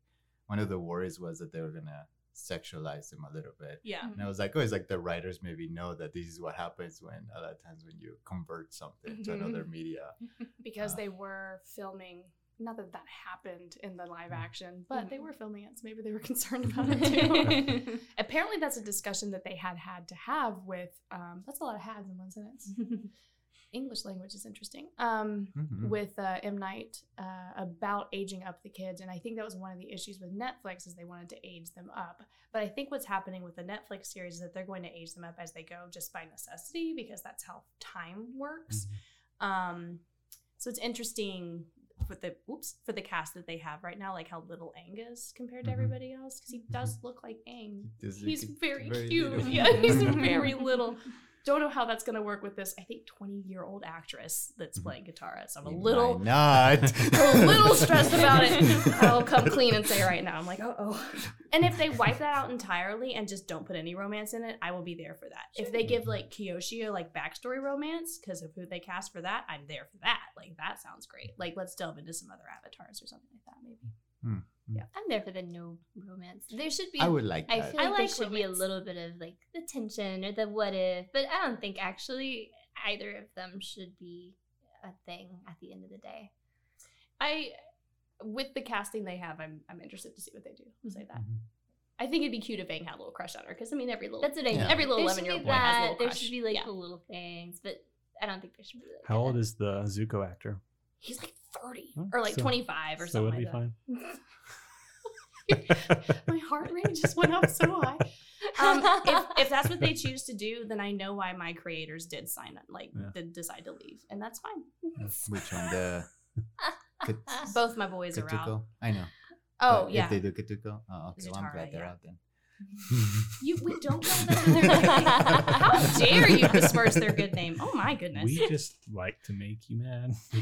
one of the worries was that they were gonna sexualize them a little bit. Yeah. And I was like, oh, it's like the writers maybe know that this is what happens when a lot of times when you convert something to another media. [LAUGHS] because Uh, they were filming. Not that that happened in the live action, but they Mhm. were filming it, so maybe they were [LAUGHS] concerned [LAUGHS] about it too. Apparently, that's a discussion that they had had to have with. Um, that's a lot of hads in one sentence. English language is interesting. Um, Mhm. with uh, M Night uh, about aging up the kids, and I think that was one of the issues with Netflix is they wanted to age them up. But I think what's happening with the Netflix series is that they're going to age them up as they go, just by necessity, because that's how time works. Um, so it's interesting for the oops for the cast that they have right now, like how little Aang is compared to Mhm. everybody else, because he does look like Aang. He He's very, very cute. little. Yeah, he's [LAUGHS] very little. Don't know how that's gonna work with this. I think twenty year old actress that's Mhm. playing Katara. So I'm a You little, not. [LAUGHS] a little stressed about it. [LAUGHS] I'll come clean and say right now. I'm like, oh, oh. And if they wipe that out entirely and just don't put any romance in it, I will be there for that. If they give like Kyoshi a like backstory romance because of who they cast for that, I'm there for that. Like that sounds great. Like let's delve into some other avatars or something like that, maybe. I'm there for the no romance. There should be. I would like I that. feel I like, there like should be a little bit of like the tension or the what if, but I don't think actually either of them should be a thing at the end of the day. I, with the casting they have, I'm I'm interested to see what they do. I'll say that. Mhm. I think it'd be cute if Aang had a little crush on her because I mean every little That's what I mean. Yeah. every little There eleven year old boy has a that. little There should be like Yeah. the little things, but I don't think there should be like. How a- old is the Zuko actor? He's like thirty Oh, or like so- twenty five or so it'll something be like fine. [LAUGHS] My heart rate just went up so high. Um, if, if that's what they choose to do, then I know why my creators did sign up, like Yeah. did decide to leave, and that's fine. Which one? The Both my boys are out. I know. Oh But yeah, If they do Katuko, oh, okay. Well, I'm glad they're yeah. out then. You we don't know that. How dare you besmirch their good name? Oh my goodness. we just like to make you mad. [LAUGHS]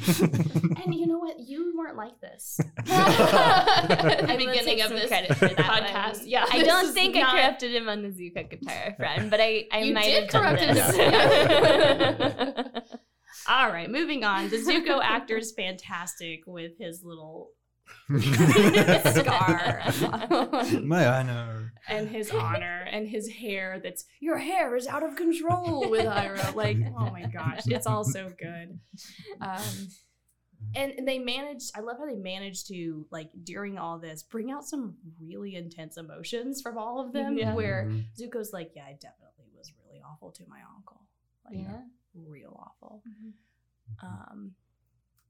and you know what? You weren't like this. I At the will beginning take of some this credit for that podcast. one. Yeah, I this don't think not- I corrupted him on the Zuka guitar [LAUGHS] friend, but I, I You might did have done corrupt this. him. [LAUGHS] All right, moving on. The Zuko actor is fantastic with his little scar My honor. And his honor and his hair that's your hair is out of control with Iroh. [LAUGHS] Like, oh my gosh, it's all so good. Um and, and they managed I love how they managed to like during all this bring out some really intense emotions from all of them Yeah. where Mhm. Zuko's like, Yeah, I definitely was really awful to my uncle. Like Yeah. real awful. Mm-hmm. Um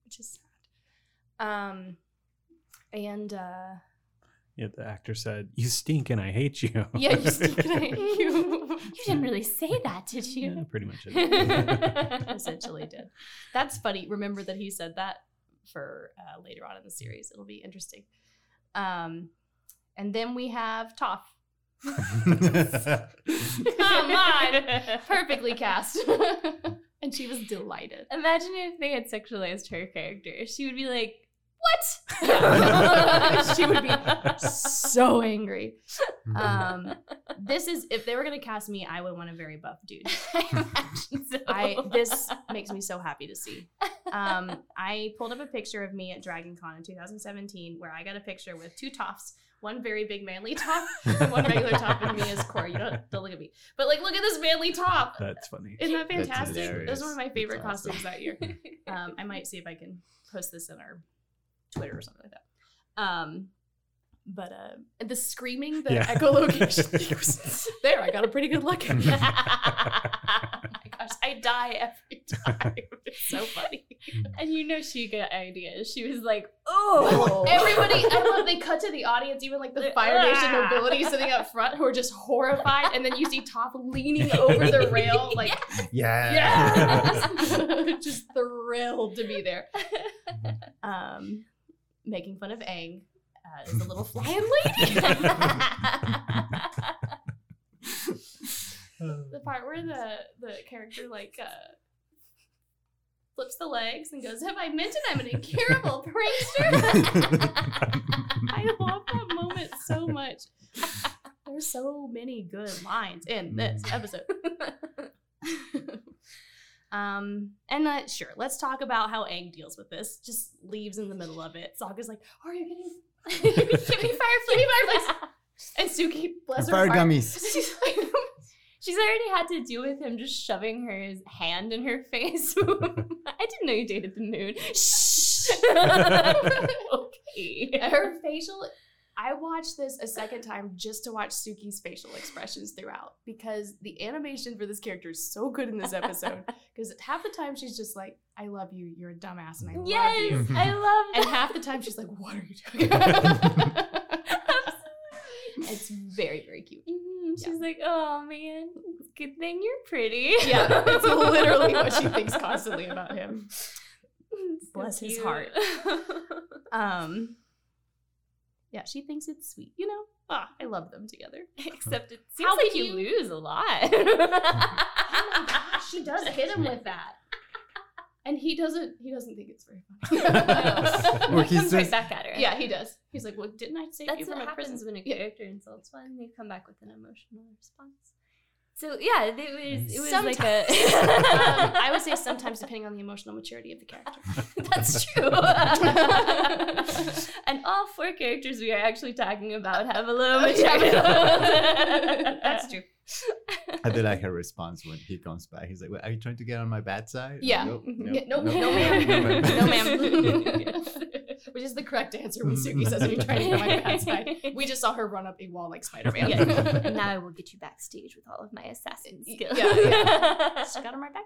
which is sad. Um and uh yeah, the actor said, "You stink and I hate you." yeah, you stink and I hate [LAUGHS] you. You didn't really say that, did you? yeah, you? pretty much. It. [LAUGHS] essentially [LAUGHS] did. That's funny. Remember that he said that for uh, later on in the series. It'll be interesting. Um, and then we have Toph. Come on, perfectly cast. and she was delighted. Imagine if they had sexualized her character. She would be like, What? [LAUGHS] she would be so angry. Mm-hmm. Um, this is if they were gonna cast me, I would want a very buff dude. [LAUGHS] I imagine so. I this makes me so happy to see. Um, I pulled up a picture of me at Dragon Con in 2017 where I got a picture with two Tophs, one very big manly Toph [LAUGHS] and one regular Toph, and me as Corey. You don't don't look at me, but like look at this manly Toph. That's funny. Isn't that That's fantastic? That was one of my favorite awesome. costumes that year. Um, I might see if I can post this in our Twitter or something like that. Um, but uh, the screaming, the Yeah. echolocation, [LAUGHS] there, I got a pretty good look. at [LAUGHS] that. [LAUGHS] oh my gosh, I die every time. It's so funny. and you know she got ideas. She was like, oh. Everybody, I love they cut to the audience, even like the Fire Nation nobility sitting up front who are just horrified, and then you see Toph leaning over the rail, like yeah. yes, just thrilled to be there. Um, making fun of Aang uh, is a little flying lady. [LAUGHS] [LAUGHS] the part where the the character like uh flips the legs and goes, "Have I mentioned I'm an incurable prankster?" [LAUGHS] I love that moment so much. there's so many good lines in this episode. Um, and uh, sure, let's talk about how Aang deals with this. Just leaves in the middle of it. Sokka's like, "Are you getting? [LAUGHS] Give me fireplace, give me fireplace." [LAUGHS] And Suki, bless her Fire heart, gummies. [LAUGHS] she's like, She's already had to deal with him just shoving her hand in her face. I didn't know you dated the moon. Shh. okay. her facial I watched this a second time just to watch Suki's facial expressions throughout because the animation for this character is so good in this episode. [LAUGHS] Because half the time she's just like, "I love you, you're a dumbass, and I love Yes, you," I [LAUGHS] love and half the time she's like, "What are you [LAUGHS] doing?" it's very very cute. Mhm, Yeah. She's like, oh man, good thing you're pretty. Yeah, it's literally what she thinks constantly about him. So Bless his heart. Um, yeah, she thinks it's sweet. You know, ah, I love them together. [LAUGHS] Except it seems How like you you- lose a lot. [LAUGHS] oh she does hit him with that. And he doesn't he doesn't think it's very funny. [LAUGHS] Or He he's comes right back at her. yeah, he does. He's like, Well, didn't I save you That's from what a happens prison? when a Yeah. character insults one. They come back with an emotional response. So yeah, it was it was like a. [LAUGHS] um, I would say sometimes depending on the emotional maturity of the character. [LAUGHS] [LAUGHS] That's true. and all four characters we are actually talking about have a little maturity. That's true. I did like her response when he comes back. He's like, "Wait, "Are you trying to get on my bad side?" Yeah. Nope, Yeah, nope, no, nope, no, ma'am. no, no, ma'am. Which is the correct answer when Suki says, Are you trying to get my bad side? [LAUGHS] We just saw her run up a wall like Spider Man. Yeah. and [LAUGHS] now I will get you backstage with all of my assassin skills. yeah, yeah. [LAUGHS] She got him right back.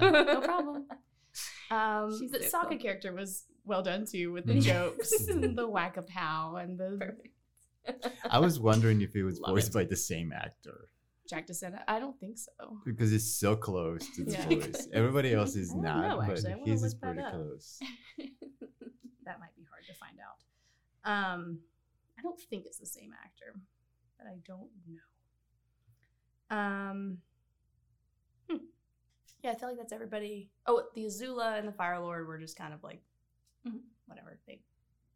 Yep, no problem. Um, She's the so Sokka cool. character was well done too with the Mhm. jokes and the whack a pow and the Perfect. I was wondering if it was Love voiced it. by the same actor Jack DeSena. I don't think so. because it's so close to the Yeah. voice. Everybody else is don't not, know, but actually. His is pretty up. close. That might be hard to find out. Um, I don't think it's the same actor, but I don't know. Um, hmm. yeah, I feel like that's everybody. Oh, the Azula and the Fire Lord were just kind of like, Mhm. whatever. They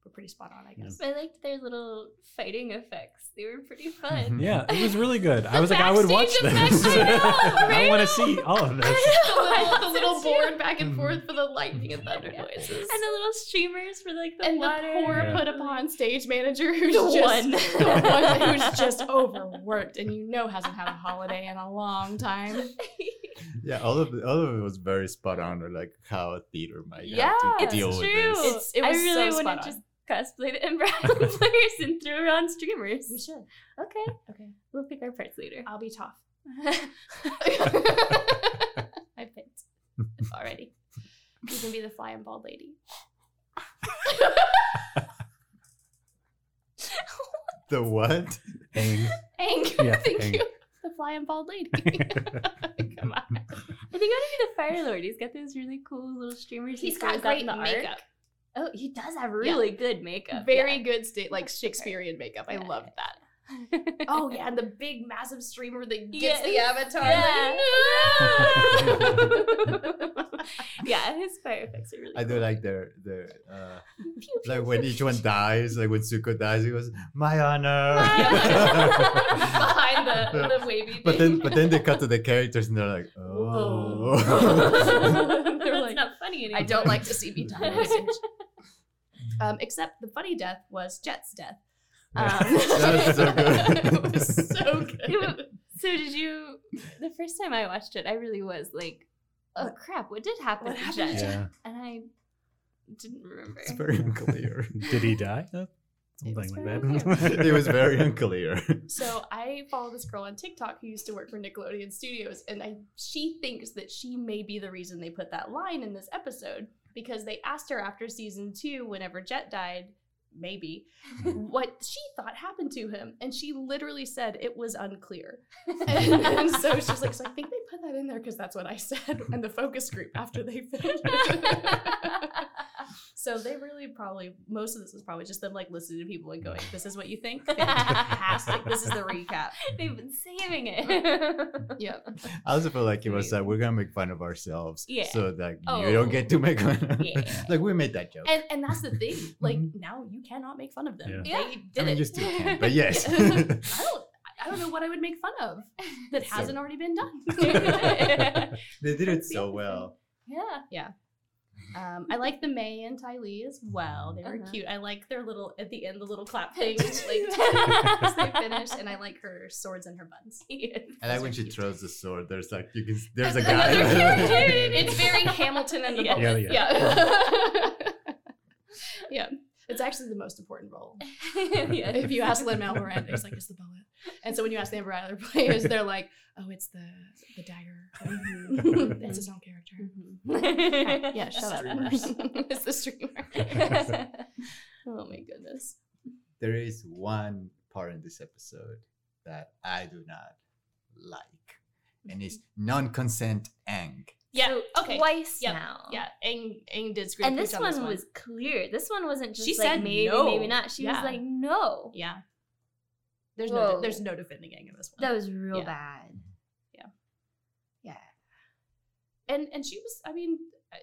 were pretty spot on, I guess. I liked their little fighting effects. They were pretty [LAUGHS] fun. Yeah, it was really good. I was like, I would watch backstage this. I know, [LAUGHS] I want to see all of this. [LAUGHS] the I little, know, the little so board too. back and Mhm. forth for the lightning and thunder Yeah. noises. And the little streamers for like the and water. the poor Yeah. put upon stage manager who's The just one. the one who's just overworked and you know hasn't had a holiday in a long time. Yeah, all of it, all of it was very spot on, or like how a theater might Yeah, have to deal true. with this. It's- it I was really so want spot to on. just cosplay the Ember Island [LAUGHS] players and throw on streamers. We should. Okay, Okay. we'll pick our parts later. I'll be Toph. [LAUGHS] [LAUGHS] I picked already. You can be the flying bald lady. the what? Aang. Aang. Yeah, Thank Aang. you. The flying bald lady. Come on. I think I want to be the Fire Lord. He's got those really cool little streamers. he He's got throws out great in the arc. Makeup. Oh, he does have really good makeup. Very yeah. good state like Shakespearean makeup. I love that. [LAUGHS] Oh yeah, and the big massive streamer that gets the avatar. Yeah. like, [LAUGHS] yeah, his fire effects are really I do like their their uh, Pew, pew, like when each one dies, like when Zuko dies, he goes, "My [LAUGHS] honor." behind the, the wavy. but then but then they cut to the characters and they're like, "Oh." They're That's like, not funny anymore. I don't like to see me die on stage. Um, except the funny death was Jet's death. Um, [LAUGHS] That was so good. [LAUGHS] it was so [LAUGHS] good. So did you? The first time I watched it, I really was like, "Oh crap! What did happen What to happened Jet?" Yeah. And I didn't remember. it's very unclear. Did he die? Something like very that. it was very unclear. So I follow this girl on TikTok who used to work for Nickelodeon Studios, and I, she thinks that she may be the reason they put that line in this episode because they asked her after season two, whenever Jet died, maybe, [LAUGHS] what she thought happened to him, and she literally said it was unclear. And, [LAUGHS] and so she's like, so I think they put that in there because that's what I said [LAUGHS] in the focus group after they finished. So they really probably most of this is probably just them like listening to people and going, "This is what you think? [LAUGHS] Fantastic! this is the recap." [LAUGHS] They've been saving it. Yep. [LAUGHS] I also feel like it was like we're gonna make fun of ourselves, Yeah. so that Oh. you don't get to make fun. Yeah. like we made that joke. And and that's the thing. Like mm-hmm. now you cannot make fun of them. Yeah. They did I mean, it. you still can, but yes. I don't. I don't know what I would make fun of that hasn't already been done. They did it so well. Yeah. Yeah. Um, I like the May and Ty Lee as well. They were Uh-huh. cute. I like their little at the end, the little clap [LAUGHS] things, like [LAUGHS] as they finish, and I like her swords and her buns. [LAUGHS] I like when she throws the sword. There's like you can. There's a guy. it's very Hamilton and the Yeah. bullet. Yeah, Yeah. Yeah. It's actually the most important role. [LAUGHS] yeah. If you ask Lin Manuel Miranda, he's like, "It's the bullet." And so when you ask the Ember Island players, they're like, "Oh, it's the the dagger." Mhm. That's his own character. Mhm. Yeah, shut up. Streamers. [LAUGHS] it's the streamer. [LAUGHS] oh my goodness. there is one part in this episode that I do not like, and it's non-consent Aang. Yeah. So okay. Twice Yep. now. Yeah. Aang, Aang did screw And this one, on this one was clear. This one wasn't just She like said maybe, no. maybe not. She Yeah. was like, no. Yeah. There's no there's no defending Aang in this one. That was real Yeah. bad. Yeah. Yeah. and and she was i mean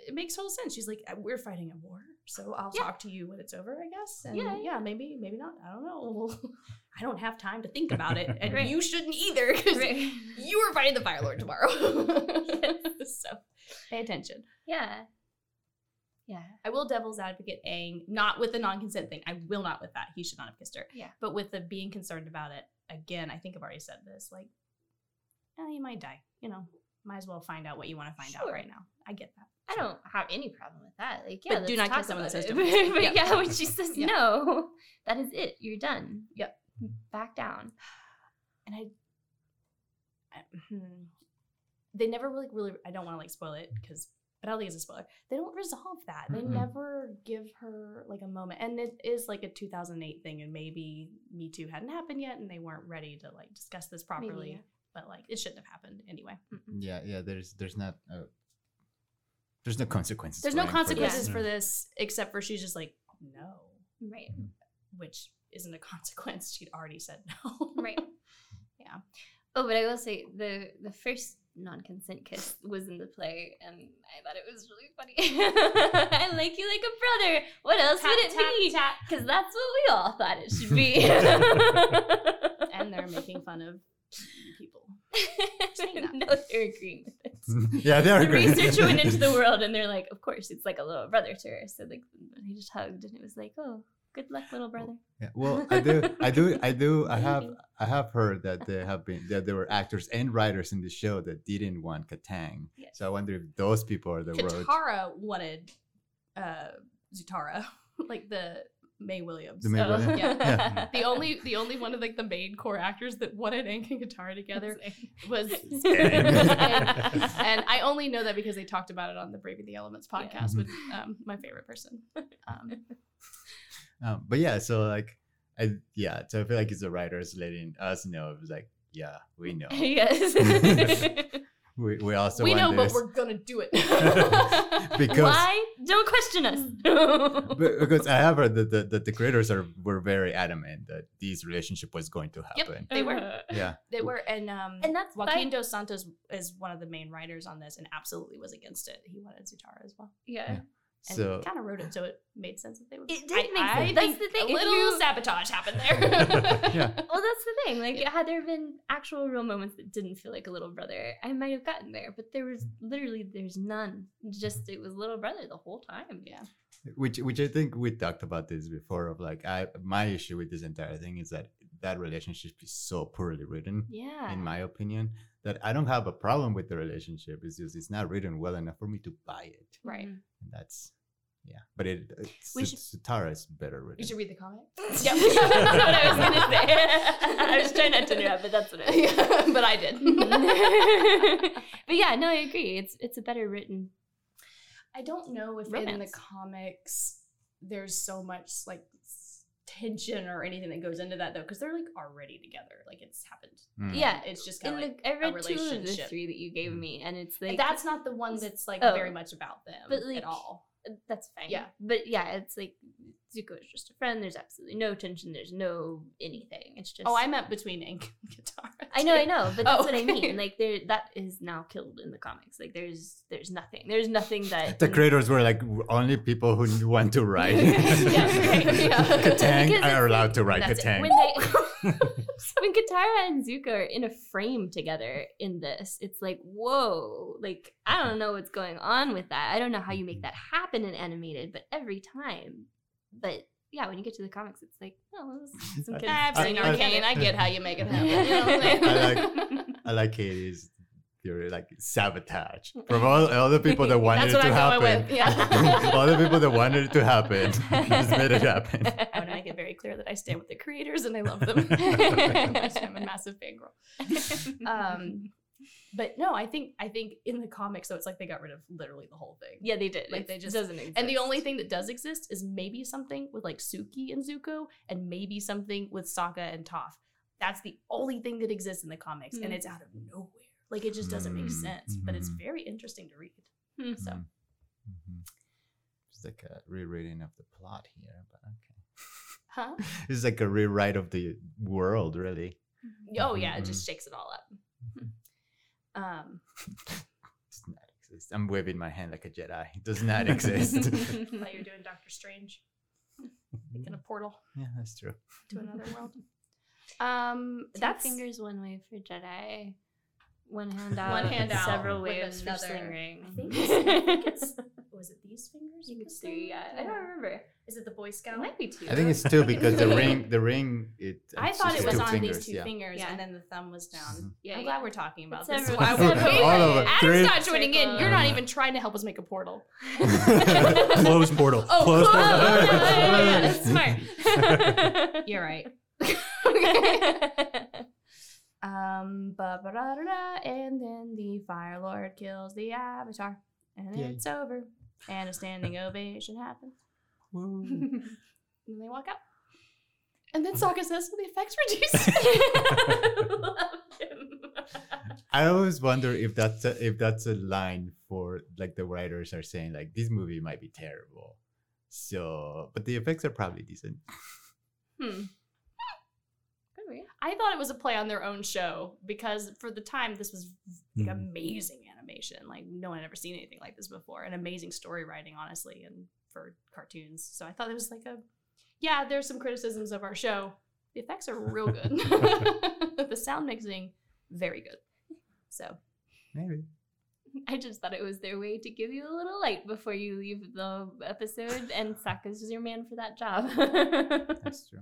it makes total sense she's like uh, we're fighting a war so i'll Yeah. talk to you when it's over i guess. And Yeah, yeah, maybe maybe not. I don't know. [LAUGHS] I don't have time to think about it. And Right. you shouldn't either because Right. you are fighting the fire lord tomorrow. [LAUGHS] So pay attention. Yeah. Yeah. i will devil's advocate Aang, not with the non-consent thing. I will not with that. He should not have kissed her. Yeah. but with the being concerned about it again i think i've already said this like oh, you might die. You know might as well find out what you want to find out right now. I get that I don't have any problem with that. Like, yeah, But do not talk kiss someone that says it. [LAUGHS] me. but Yeah. yeah, when she [LAUGHS] says Yeah. no, that is it. You're done. Yep. Back down. [SIGHS] and I, I hmm, they never really, really. I don't want to like spoil it because, but I don't think it's a spoiler. They don't resolve that. They Mm-mm. never give her like a moment, and it is like a 2008 thing, and maybe Me Too hadn't happened yet, and they weren't ready to like discuss this properly. yeah. But like, it shouldn't have happened anyway. Yeah, yeah. There's there's not uh, there's no consequences. There's no Aang for consequences this. for mm. this except for she's just like no, Right. Mm-hmm. which isn't a consequence. She'd already said no. Right. [LAUGHS] Yeah. Oh, but I will say the the first non-consent kiss was in the play, and I thought it was really funny. [LAUGHS] I like you like a brother. What else Tap, would it tap, be? tap. Because that's what we all thought it should be. [LAUGHS] and they're making fun of people. no, they're agreeing with it. [LAUGHS] yeah, they're the great. researcher went into the [LAUGHS] world and they're like, of course, it's like a little brother to her. So like he just hugged and it was like, oh, good luck, little brother. Yeah, well, I do, I do, [LAUGHS] I do. I have, I have heard that there have been that there were actors and writers in the show that didn't want Katang. Yes. So I wonder if those people are the road. Katara wanted uh, Zutara, like the Mae Whitman. The May Oh. Williams? [LAUGHS] Yeah. the only the only one of like the main core actors that wanted [LAUGHS] Aang and Katara together was Aang. and I only know that because they talked about it on the Braving the Elements Yeah. podcast with um, my favorite person. Um, [LAUGHS] Um, but yeah, so like, I yeah, so I feel like it's the writers letting us know. It was like, yeah, we know. yes. We, we also we know, want but this. we're gonna do it. [LAUGHS] because Why? Don't question us. [LAUGHS] Because I have heard that the, that the creators are were very adamant that this relationship was going to happen. Yep. happen. They were. Yeah. They were, and um, And that's Joaquin fine. Dos Santos is one of the main writers on this, and absolutely was against it. He wanted Zutara as well, yeah. And So kind of wrote it so it made sense that they would. It did I- make I sense. That's the thing. A little you- sabotage happened there. [LAUGHS] yeah. Well, that's the thing. Like, had there been actual real moments that didn't feel like a little brother, I might have gotten there. But there was literally, there's none. Just it was little brother the whole time. Yeah. which which I think we talked about this before of like I my issue with this entire thing is that that relationship is so poorly written Yeah. in my opinion that I don't have a problem with the relationship it's just it's not written well enough for me to buy it Right. Mhm. and that's yeah but it it's, We it's, should- Zutara is better written You should read the comic. [LAUGHS] yeah, [LAUGHS] that's what I was gonna say. I was trying not to do that, but that's what I was. Yeah, [LAUGHS] but I did. but yeah, no, I agree. It's it's a better written. I don't know if in the comics there's so much like s- tension or anything that goes into that though, because they're like already together. Like it's happened. Mm. Yeah, It's just In kind of like the, I read two of the three that you gave me, and it's like that's not the one that's like Oh. very much about them But, like, at all. That's fine. Yeah. but yeah, it's like Zuko is just a friend. There's absolutely no tension. There's no anything. It's just Oh, I meant between Ink and Guitar. I know, I [LAUGHS] know, but that's Oh, what I oh, mean. Like there, that is now killed in the comics. Like there's, there's nothing. There's nothing that the creators were like only people who want to write [LAUGHS] Yeah, right, yeah. [LAUGHS] Katang are allowed to write That's it. Katang [LAUGHS] When Katara and Zuko are in a frame together in this, it's like, whoa, like I don't know what's going on with that. I don't know how you make that happen in animated, but every time. But yeah, when you get to the comics, it's like, oh, some kids [LAUGHS] I've I- seen I- Arcane. I get how you make it happen. You know I'm saying? I I like [LAUGHS] Katie's theory, like sabotage [LAUGHS] from all, all the people that [LAUGHS] wanted That's it what to I'm happen. with, yeah. [LAUGHS] all the people that wanted it to happen just made it happen. I want to make it very clear that I stand with the creators and I love them. I'm a massive fangirl. Um, but no, I think I think in the comics, so it's like they got rid of literally the whole thing. yeah, they did. Like, It they just- doesn't exist. And the only thing that does exist is maybe something with like Suki and Zuko, and maybe something with Sokka and Toph. That's the only thing that exists in the comics, and Hmm. it's out of nowhere. Like it just doesn't make Mm, sense, but it's mhm. very interesting to read. Hmm. So Mhm. Mhm. It's like a rereading of the plot here, but okay. [LAUGHS] Huh? [LAUGHS] It's like a rewrite of the world, really. Oh yeah, it just shakes it all up. Um, [LAUGHS] Does not exist. I'm waving my hand like a Jedi. It does not exist. like you're doing Doctor Strange, making a portal yeah, that's true. to another world. Um, Two that's fingers one way for Jedi, one hand out, One hand out several with waves for another- sling ring. I think it's, I think it's [LAUGHS] was it these fingers? You could the see, yeah. I don't remember. Is it the Boy It might be two. I think it's two [LAUGHS] because the ring, the ring, it. I thought it was on fingers, these two yeah. fingers, Yeah. and then the thumb was down. Mhm. Yeah, I'm yeah. glad we're talking about It's this. every- Why it's would every- we? All of it. Adam's Three- not joining in. You're not even trying to help us make a portal. [LAUGHS] Close portal. Oh, Close close- portal. oh, yeah, yeah, yeah, that's smart. You're right. Um, and then the Fire Lord kills the Avatar, and Yay. it's over, and a standing [LAUGHS] ovation happens. [LAUGHS] And they walk out. And then Sokka says, well, "The effects reduced." [LAUGHS] Love him. I always wonder if that's a, if that's a line for like the writers are saying like this movie might be terrible, so but the effects are probably decent. hmm. I thought it was a play on their own show because for the time this was like Mhm. amazing animation. Like no one had ever seen anything like this before, and amazing story writing, honestly, and for cartoons. So I thought it was like a yeah. There's some criticisms of our show. The effects are real [LAUGHS] good. [LAUGHS] the sound mixing, very good. So Maybe. I just thought it was their way to give you a little light before you leave the episode, and Sokka's your man for that job. [LAUGHS] That's true.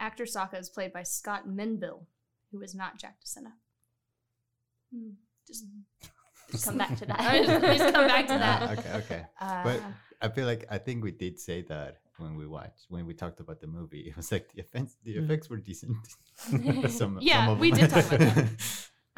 Actor Sokka is played by Scott Menville, who is not Jack DeSena. Hmm. Just [LAUGHS] come back to that. Please come back to that. [LAUGHS] okay, okay. uh, But I feel like I think we did say that when we watched when we talked about the movie. It was like the effects the Mm. effects were decent. [LAUGHS] some, Yeah, some we did talk about that.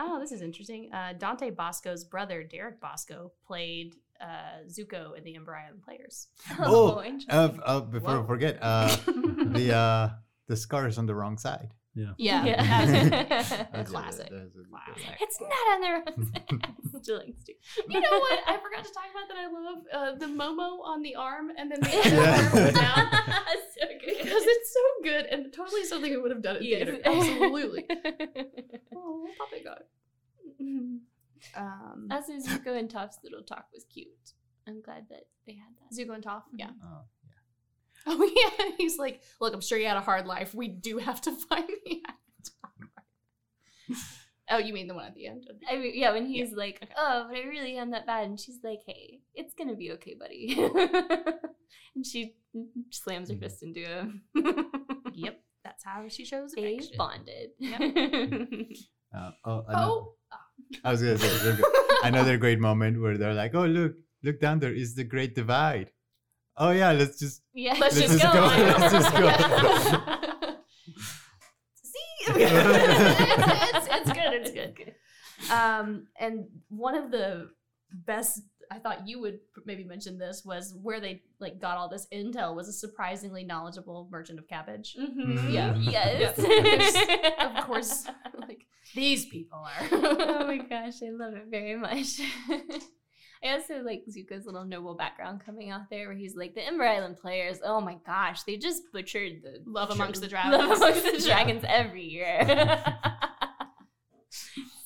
Oh, this is interesting. Uh, Dante Basco's brother, Derek Basco, played uh, Zuko in the Ember Island Players. Oh, interesting. uh, uh, before I forget, uh, the uh, the scar is on the wrong side. Yeah. Yeah, Yeah. [LAUGHS] [LAUGHS] That's- [LAUGHS] classic. that's a- Classic. it's not on the wrong side. Still likes to. You know what? I forgot to talk about that. I love uh, the Momo on the arm and then the Yeah. other arm down so good. because it's so good and totally something we would have done in Yes. theater. Absolutely. Oh, we'll pop it God. Um, Also, Zuko and Toph's little talk was cute. I'm glad that they had that. Zuko and Toph. Yeah. Oh, [LAUGHS] Oh yeah. He's like, look, I'm sure you had a hard life. We do have to [LAUGHS] find the Avatar. oh, you mean the one at the end? I mean, yeah, when he's like, okay. "Oh, but I really am that bad," and she's like, "Hey, it's gonna be okay, buddy," [LAUGHS] and she slams her Mhm. fist into him. Yep. That's how she shows they affection. bonded. Uh, oh, ano- Oh. I was gonna say another great moment where they're like, "Oh, look, look down there is the Great Divide." Oh yeah, let's just yeah, Let's, Let's just, just go. go. [LAUGHS] Let's just go. [LAUGHS] See, [LAUGHS] it's, it's, it's good. It's good. Um, and one of the best, I thought you would maybe mention this was where they like got all this intel was a surprisingly knowledgeable merchant of cabbage. Mhm. Yeah. Yes. Yeah. Of course, like these people are. oh my gosh, I love it very much. I also like Zuko's little noble background coming out there, where he's like the Ember Island players. Oh my gosh, they just butchered the Love amongst the Love dragons. amongst the [LAUGHS] dragons every year. [LAUGHS]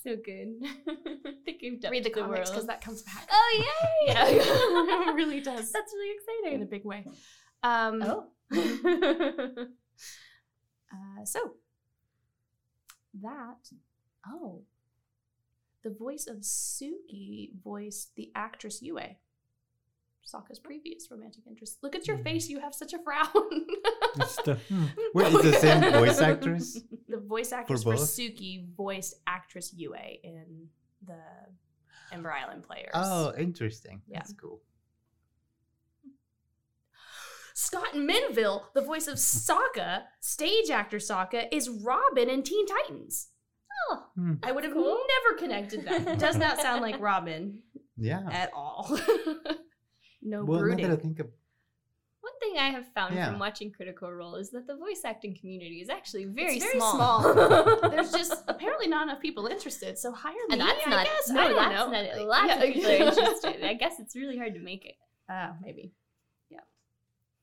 so good. I [LAUGHS] think they gave depth Read the to comics because that comes back. Oh yay! Yeah, it really does. That's really exciting in a big way. Um, Oh. Uh, so that oh, the voice of Suki voiced the actress Yue. Sokka's previous romantic interest. Look at your Hmm. face. You have such a frown. [LAUGHS] It's the- [LAUGHS] hmm. Wait, it's the same voice [LAUGHS] actress? The voice actress for, both? Suki voiced actress Yue in the Ember Island Players. Oh, interesting. Yeah. That's cool. Scott Menville, the voice of Sokka, stage actor Sokka, is Robin in Teen Titans. Oh, Hmm. I would have Cool. never connected that. [LAUGHS] Does not sound like Robin Yeah. at all. [LAUGHS] no well, now brooding. that I think of one thing I have found Yeah. from watching Critical Role is that the voice acting community is actually very, It's very small. small. [LAUGHS] There's just apparently not enough people interested, so hire me. and that's I not guess. no, I don't that's know. not Like, Lots yeah. of people are interested. I guess it's really hard to make it. Ah, maybe. Yeah.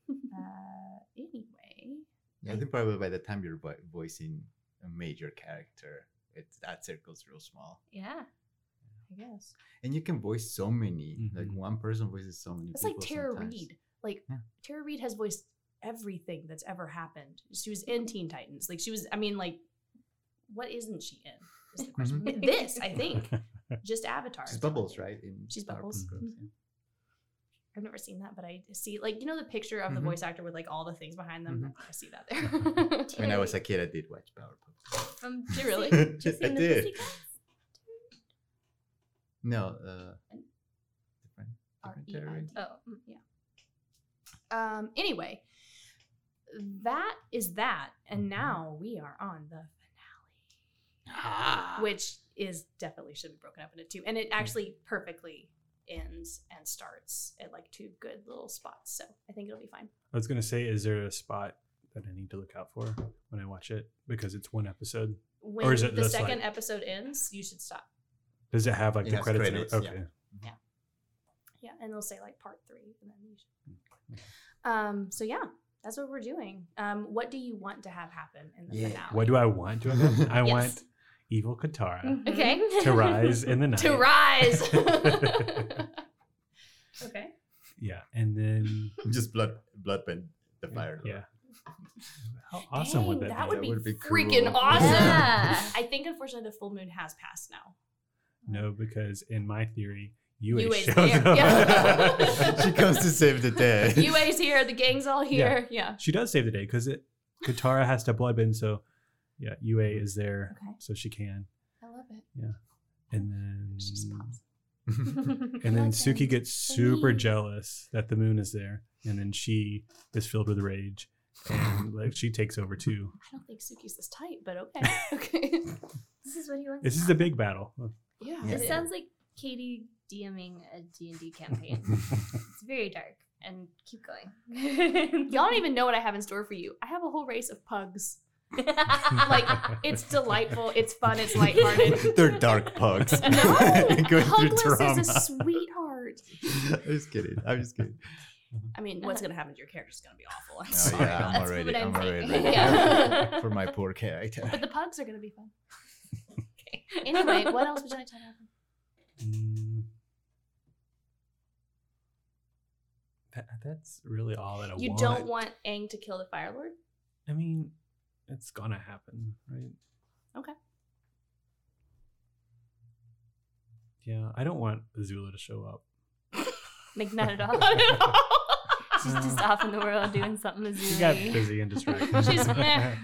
uh, anyway, Yeah, I think probably by the time you're voicing a major character, it's that circle's real small. Yeah. I guess. And you can voice so many. Like Mhm. one person voices so many It's like. Tara sometimes. Reid. Like Yeah. Tara Reid has voiced everything that's ever happened. She was in Teen Titans. Like she was. I mean, like, what isn't she in? Is the [LAUGHS] question. Mhm. This, I think, [LAUGHS] just Avatar. She's Bubbles, right? In She's Powerpuff Bubbles. Girls, Mhm. I've never seen that, but I see like you know the picture of the Mhm. voice actor with like all the things behind them. Mhm. I see that [LAUGHS] there. When I was a kid, I did watch Powerpuff. From Did you really? Just [LAUGHS] I the did. No, uh, different, different Tara Reid. R-E-I-D. Oh, mm. Um. Anyway, that is that, and now we are on the finale, which is definitely should be broken up into two, and it actually perfectly ends and starts at like two good little spots. So I think it'll be fine. I was gonna say, is there a spot that I need to look out for when I watch it because it's one episode? When is it the second like- episode ends, you should stop. Does it have like It the credits? credits, and, yeah. okay. Yeah, and they'll say like part three, and then you should. Um. So yeah, that's what we're doing. Um. What do you want to have happen in the Yeah. finale? What do I want? to I, want? [LAUGHS] I Yes. want evil Katara. Okay. Mm-hmm. to rise in the [LAUGHS] night. to rise. [LAUGHS] [LAUGHS] okay. Yeah, and then Just blood, blood bloodbend the fire. yeah. How awesome would that, that be? would That be, would be freaking cool. awesome. Yeah. I think unfortunately the full moon has passed now. No, because in my theory, Yue Yue's shows there, up. yeah. she comes to save the day. Yue's here, the gang's all here. Yeah. she does save the day because it Katara has to bloodbend, so yeah, Yue mm-hmm. is there, Okay. so she can, I love it. Yeah, and then She just pops. [LAUGHS] and then Like Suki it. gets super me. jealous that the moon is there, and then she is filled with rage, and like she takes over [LAUGHS] too. I don't think Suki's this tight, but okay. [LAUGHS] okay. This is what he wants. This is a big battle. Yeah. Yeah. It sounds like Katie DMing a D&D campaign. it's very dark. And keep going. Y'all don't even know what I have in store for you. I have a whole race of pugs. [LAUGHS] Like, It's delightful. It's fun. It's lighthearted. [LAUGHS] They're dark pugs. [LAUGHS] No, Going Pugless is a sweetheart. I'm just kidding. I'm just kidding. I mean, what's gonna happen to your character is gonna be awful. I'm Oh sorry. yeah, I'm That's already. I'm I'm already ready Yeah. for my poor character. But the pugs are gonna be fun. Okay. Anyway, what else would you like to happen? Mm. That, that's really all that I You want. You don't want Aang to kill the Fire Lord? I mean, it's gonna happen, right? Okay. Yeah, I don't want Azula to show up. Like, not at [LAUGHS] all. [LAUGHS] She's just off in the world doing something She got busy and distracted. [LAUGHS] She's meh.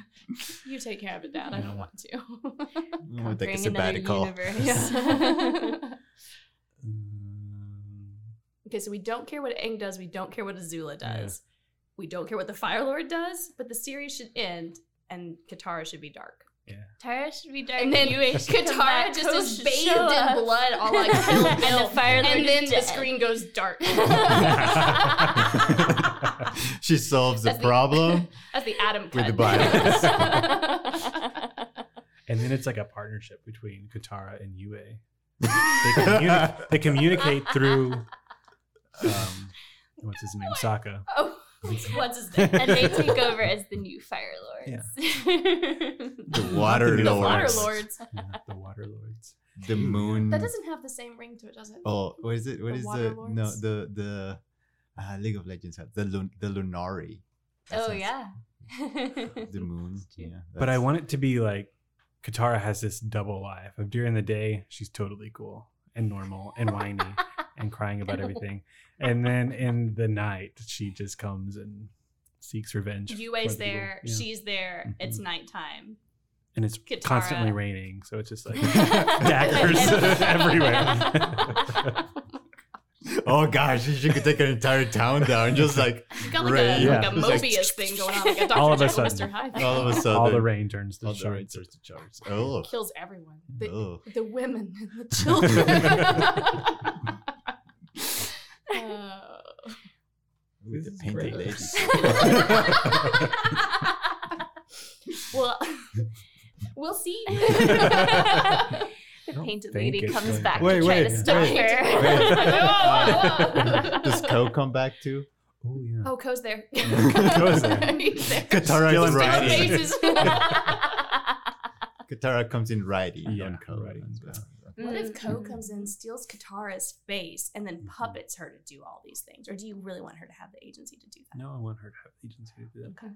You take care of it, Dad. I don't want to. I'm gonna take a Conquering another sabbatical. universe. Yeah. Um, okay, so we don't care what Aang does. We don't care what Azula Yeah. does. We don't care what the Fire Lord does. But the series should end, and Katara should be dark. Yeah. Tara should be dark. And then Yue [LAUGHS] Katara just is bathed in blood, all like [LAUGHS] Kill And the Fire and is then the dead. screen goes dark. [LAUGHS] she solves the the- problem. That's the Adam With the violence. and then it's like a partnership between Katara and Yue. They, communi- they communicate through um, what's his name, Sokka. oh, [LAUGHS] what's his [LAUGHS] name? and they take over as the new Fire Lords. [LAUGHS] The water The The lords. Water Lords. Yeah, the Water Lords. The moon. That doesn't have the same ring to it, does it? Oh, what is it? What The is Water the no Lords? the the uh, League of Legends? has- The lun- the Lunari. That oh sounds- yeah. the moon. Yeah, But I that's- want it to be like Katara has this double life of during the day she's totally cool and normal and whiny and crying about everything, and [LAUGHS] then in the night she just comes and seeks revenge. Yue's for the people. there, Yeah. she's there. It's Mhm. nighttime. and it's Katara. constantly raining, so it's just like [LAUGHS] daggers [LAUGHS] everywhere. Oh gosh, she could take an entire town down, just like You got like rain. a, Yeah. like a It's like- Mobius thing going on, like a Dr. All of a sudden. All of a sudden, All the rain turns to all the rain shards. turns to shards. Oh, Kills everyone. The, oh. the women and the children. Uh, With the This is painted great. [LAUGHS] [LAUGHS] well, [LAUGHS] we'll see. the painted lady comes going back to- Wait, to try wait, to stop wait, her. wait. Does Koh come back too? Oh yeah. oh, Koh's there. Koh's there. He's there. Katara Still is riding. Katara comes in riding Yeah, on Koh. riding. What if Mm. Koh comes in, steals Katara's face, and then puppets her to do all these things? Or do you really want her to have the agency to do that? No, I want her to have the agency to do that.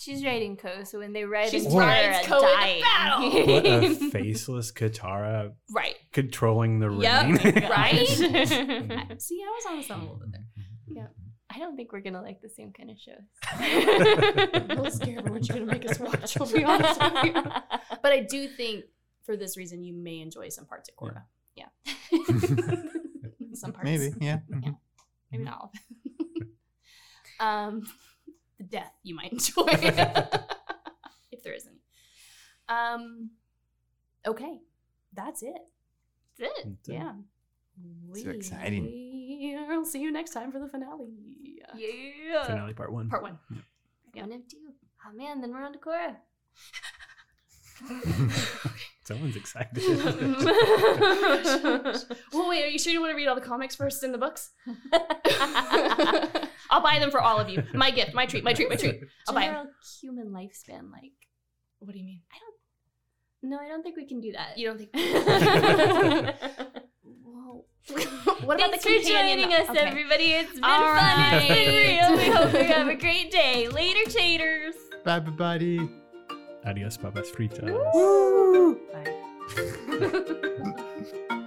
She's riding Koh, so when they ride She into rides her, Koh dying. battle. [LAUGHS] What a faceless Katara Right. controlling the Yep. rain. [LAUGHS] Right? [LAUGHS] See, I was on something a little bit there. I don't think we're gonna like the same kind of shows. I'm a little scared of what you're gonna make us watch. I'll be honest with you. But I do think for this reason you may enjoy some parts of Korra. Yeah. [LAUGHS] some parts. Maybe, yeah. Yeah. Maybe not all of [LAUGHS] it. um the death you might enjoy. [LAUGHS] if there is any. Um okay. That's it. That's it. That's it. Yeah. So exciting. We'll see you next time for the finale. Yeah. Finale part one. Part one. One of two. Oh man, then we're on to Korra. Someone's excited. [LAUGHS] well, [LAUGHS] wait, are you sure you want to read all the comics first in the books? [LAUGHS] I'll buy them for all of you. My gift, my treat, my treat, my treat. I'll buy 'em. General human lifespan, like. What do you mean? I don't. No, I don't think we can do that. You don't think? What about Thanks the for companion? joining us, Okay. everybody. It's been All fun. It's been real. We hope you have a great day. Later, taters. Bye, everybody. Adiós, papas fritas. Woo! Bye. [LAUGHS]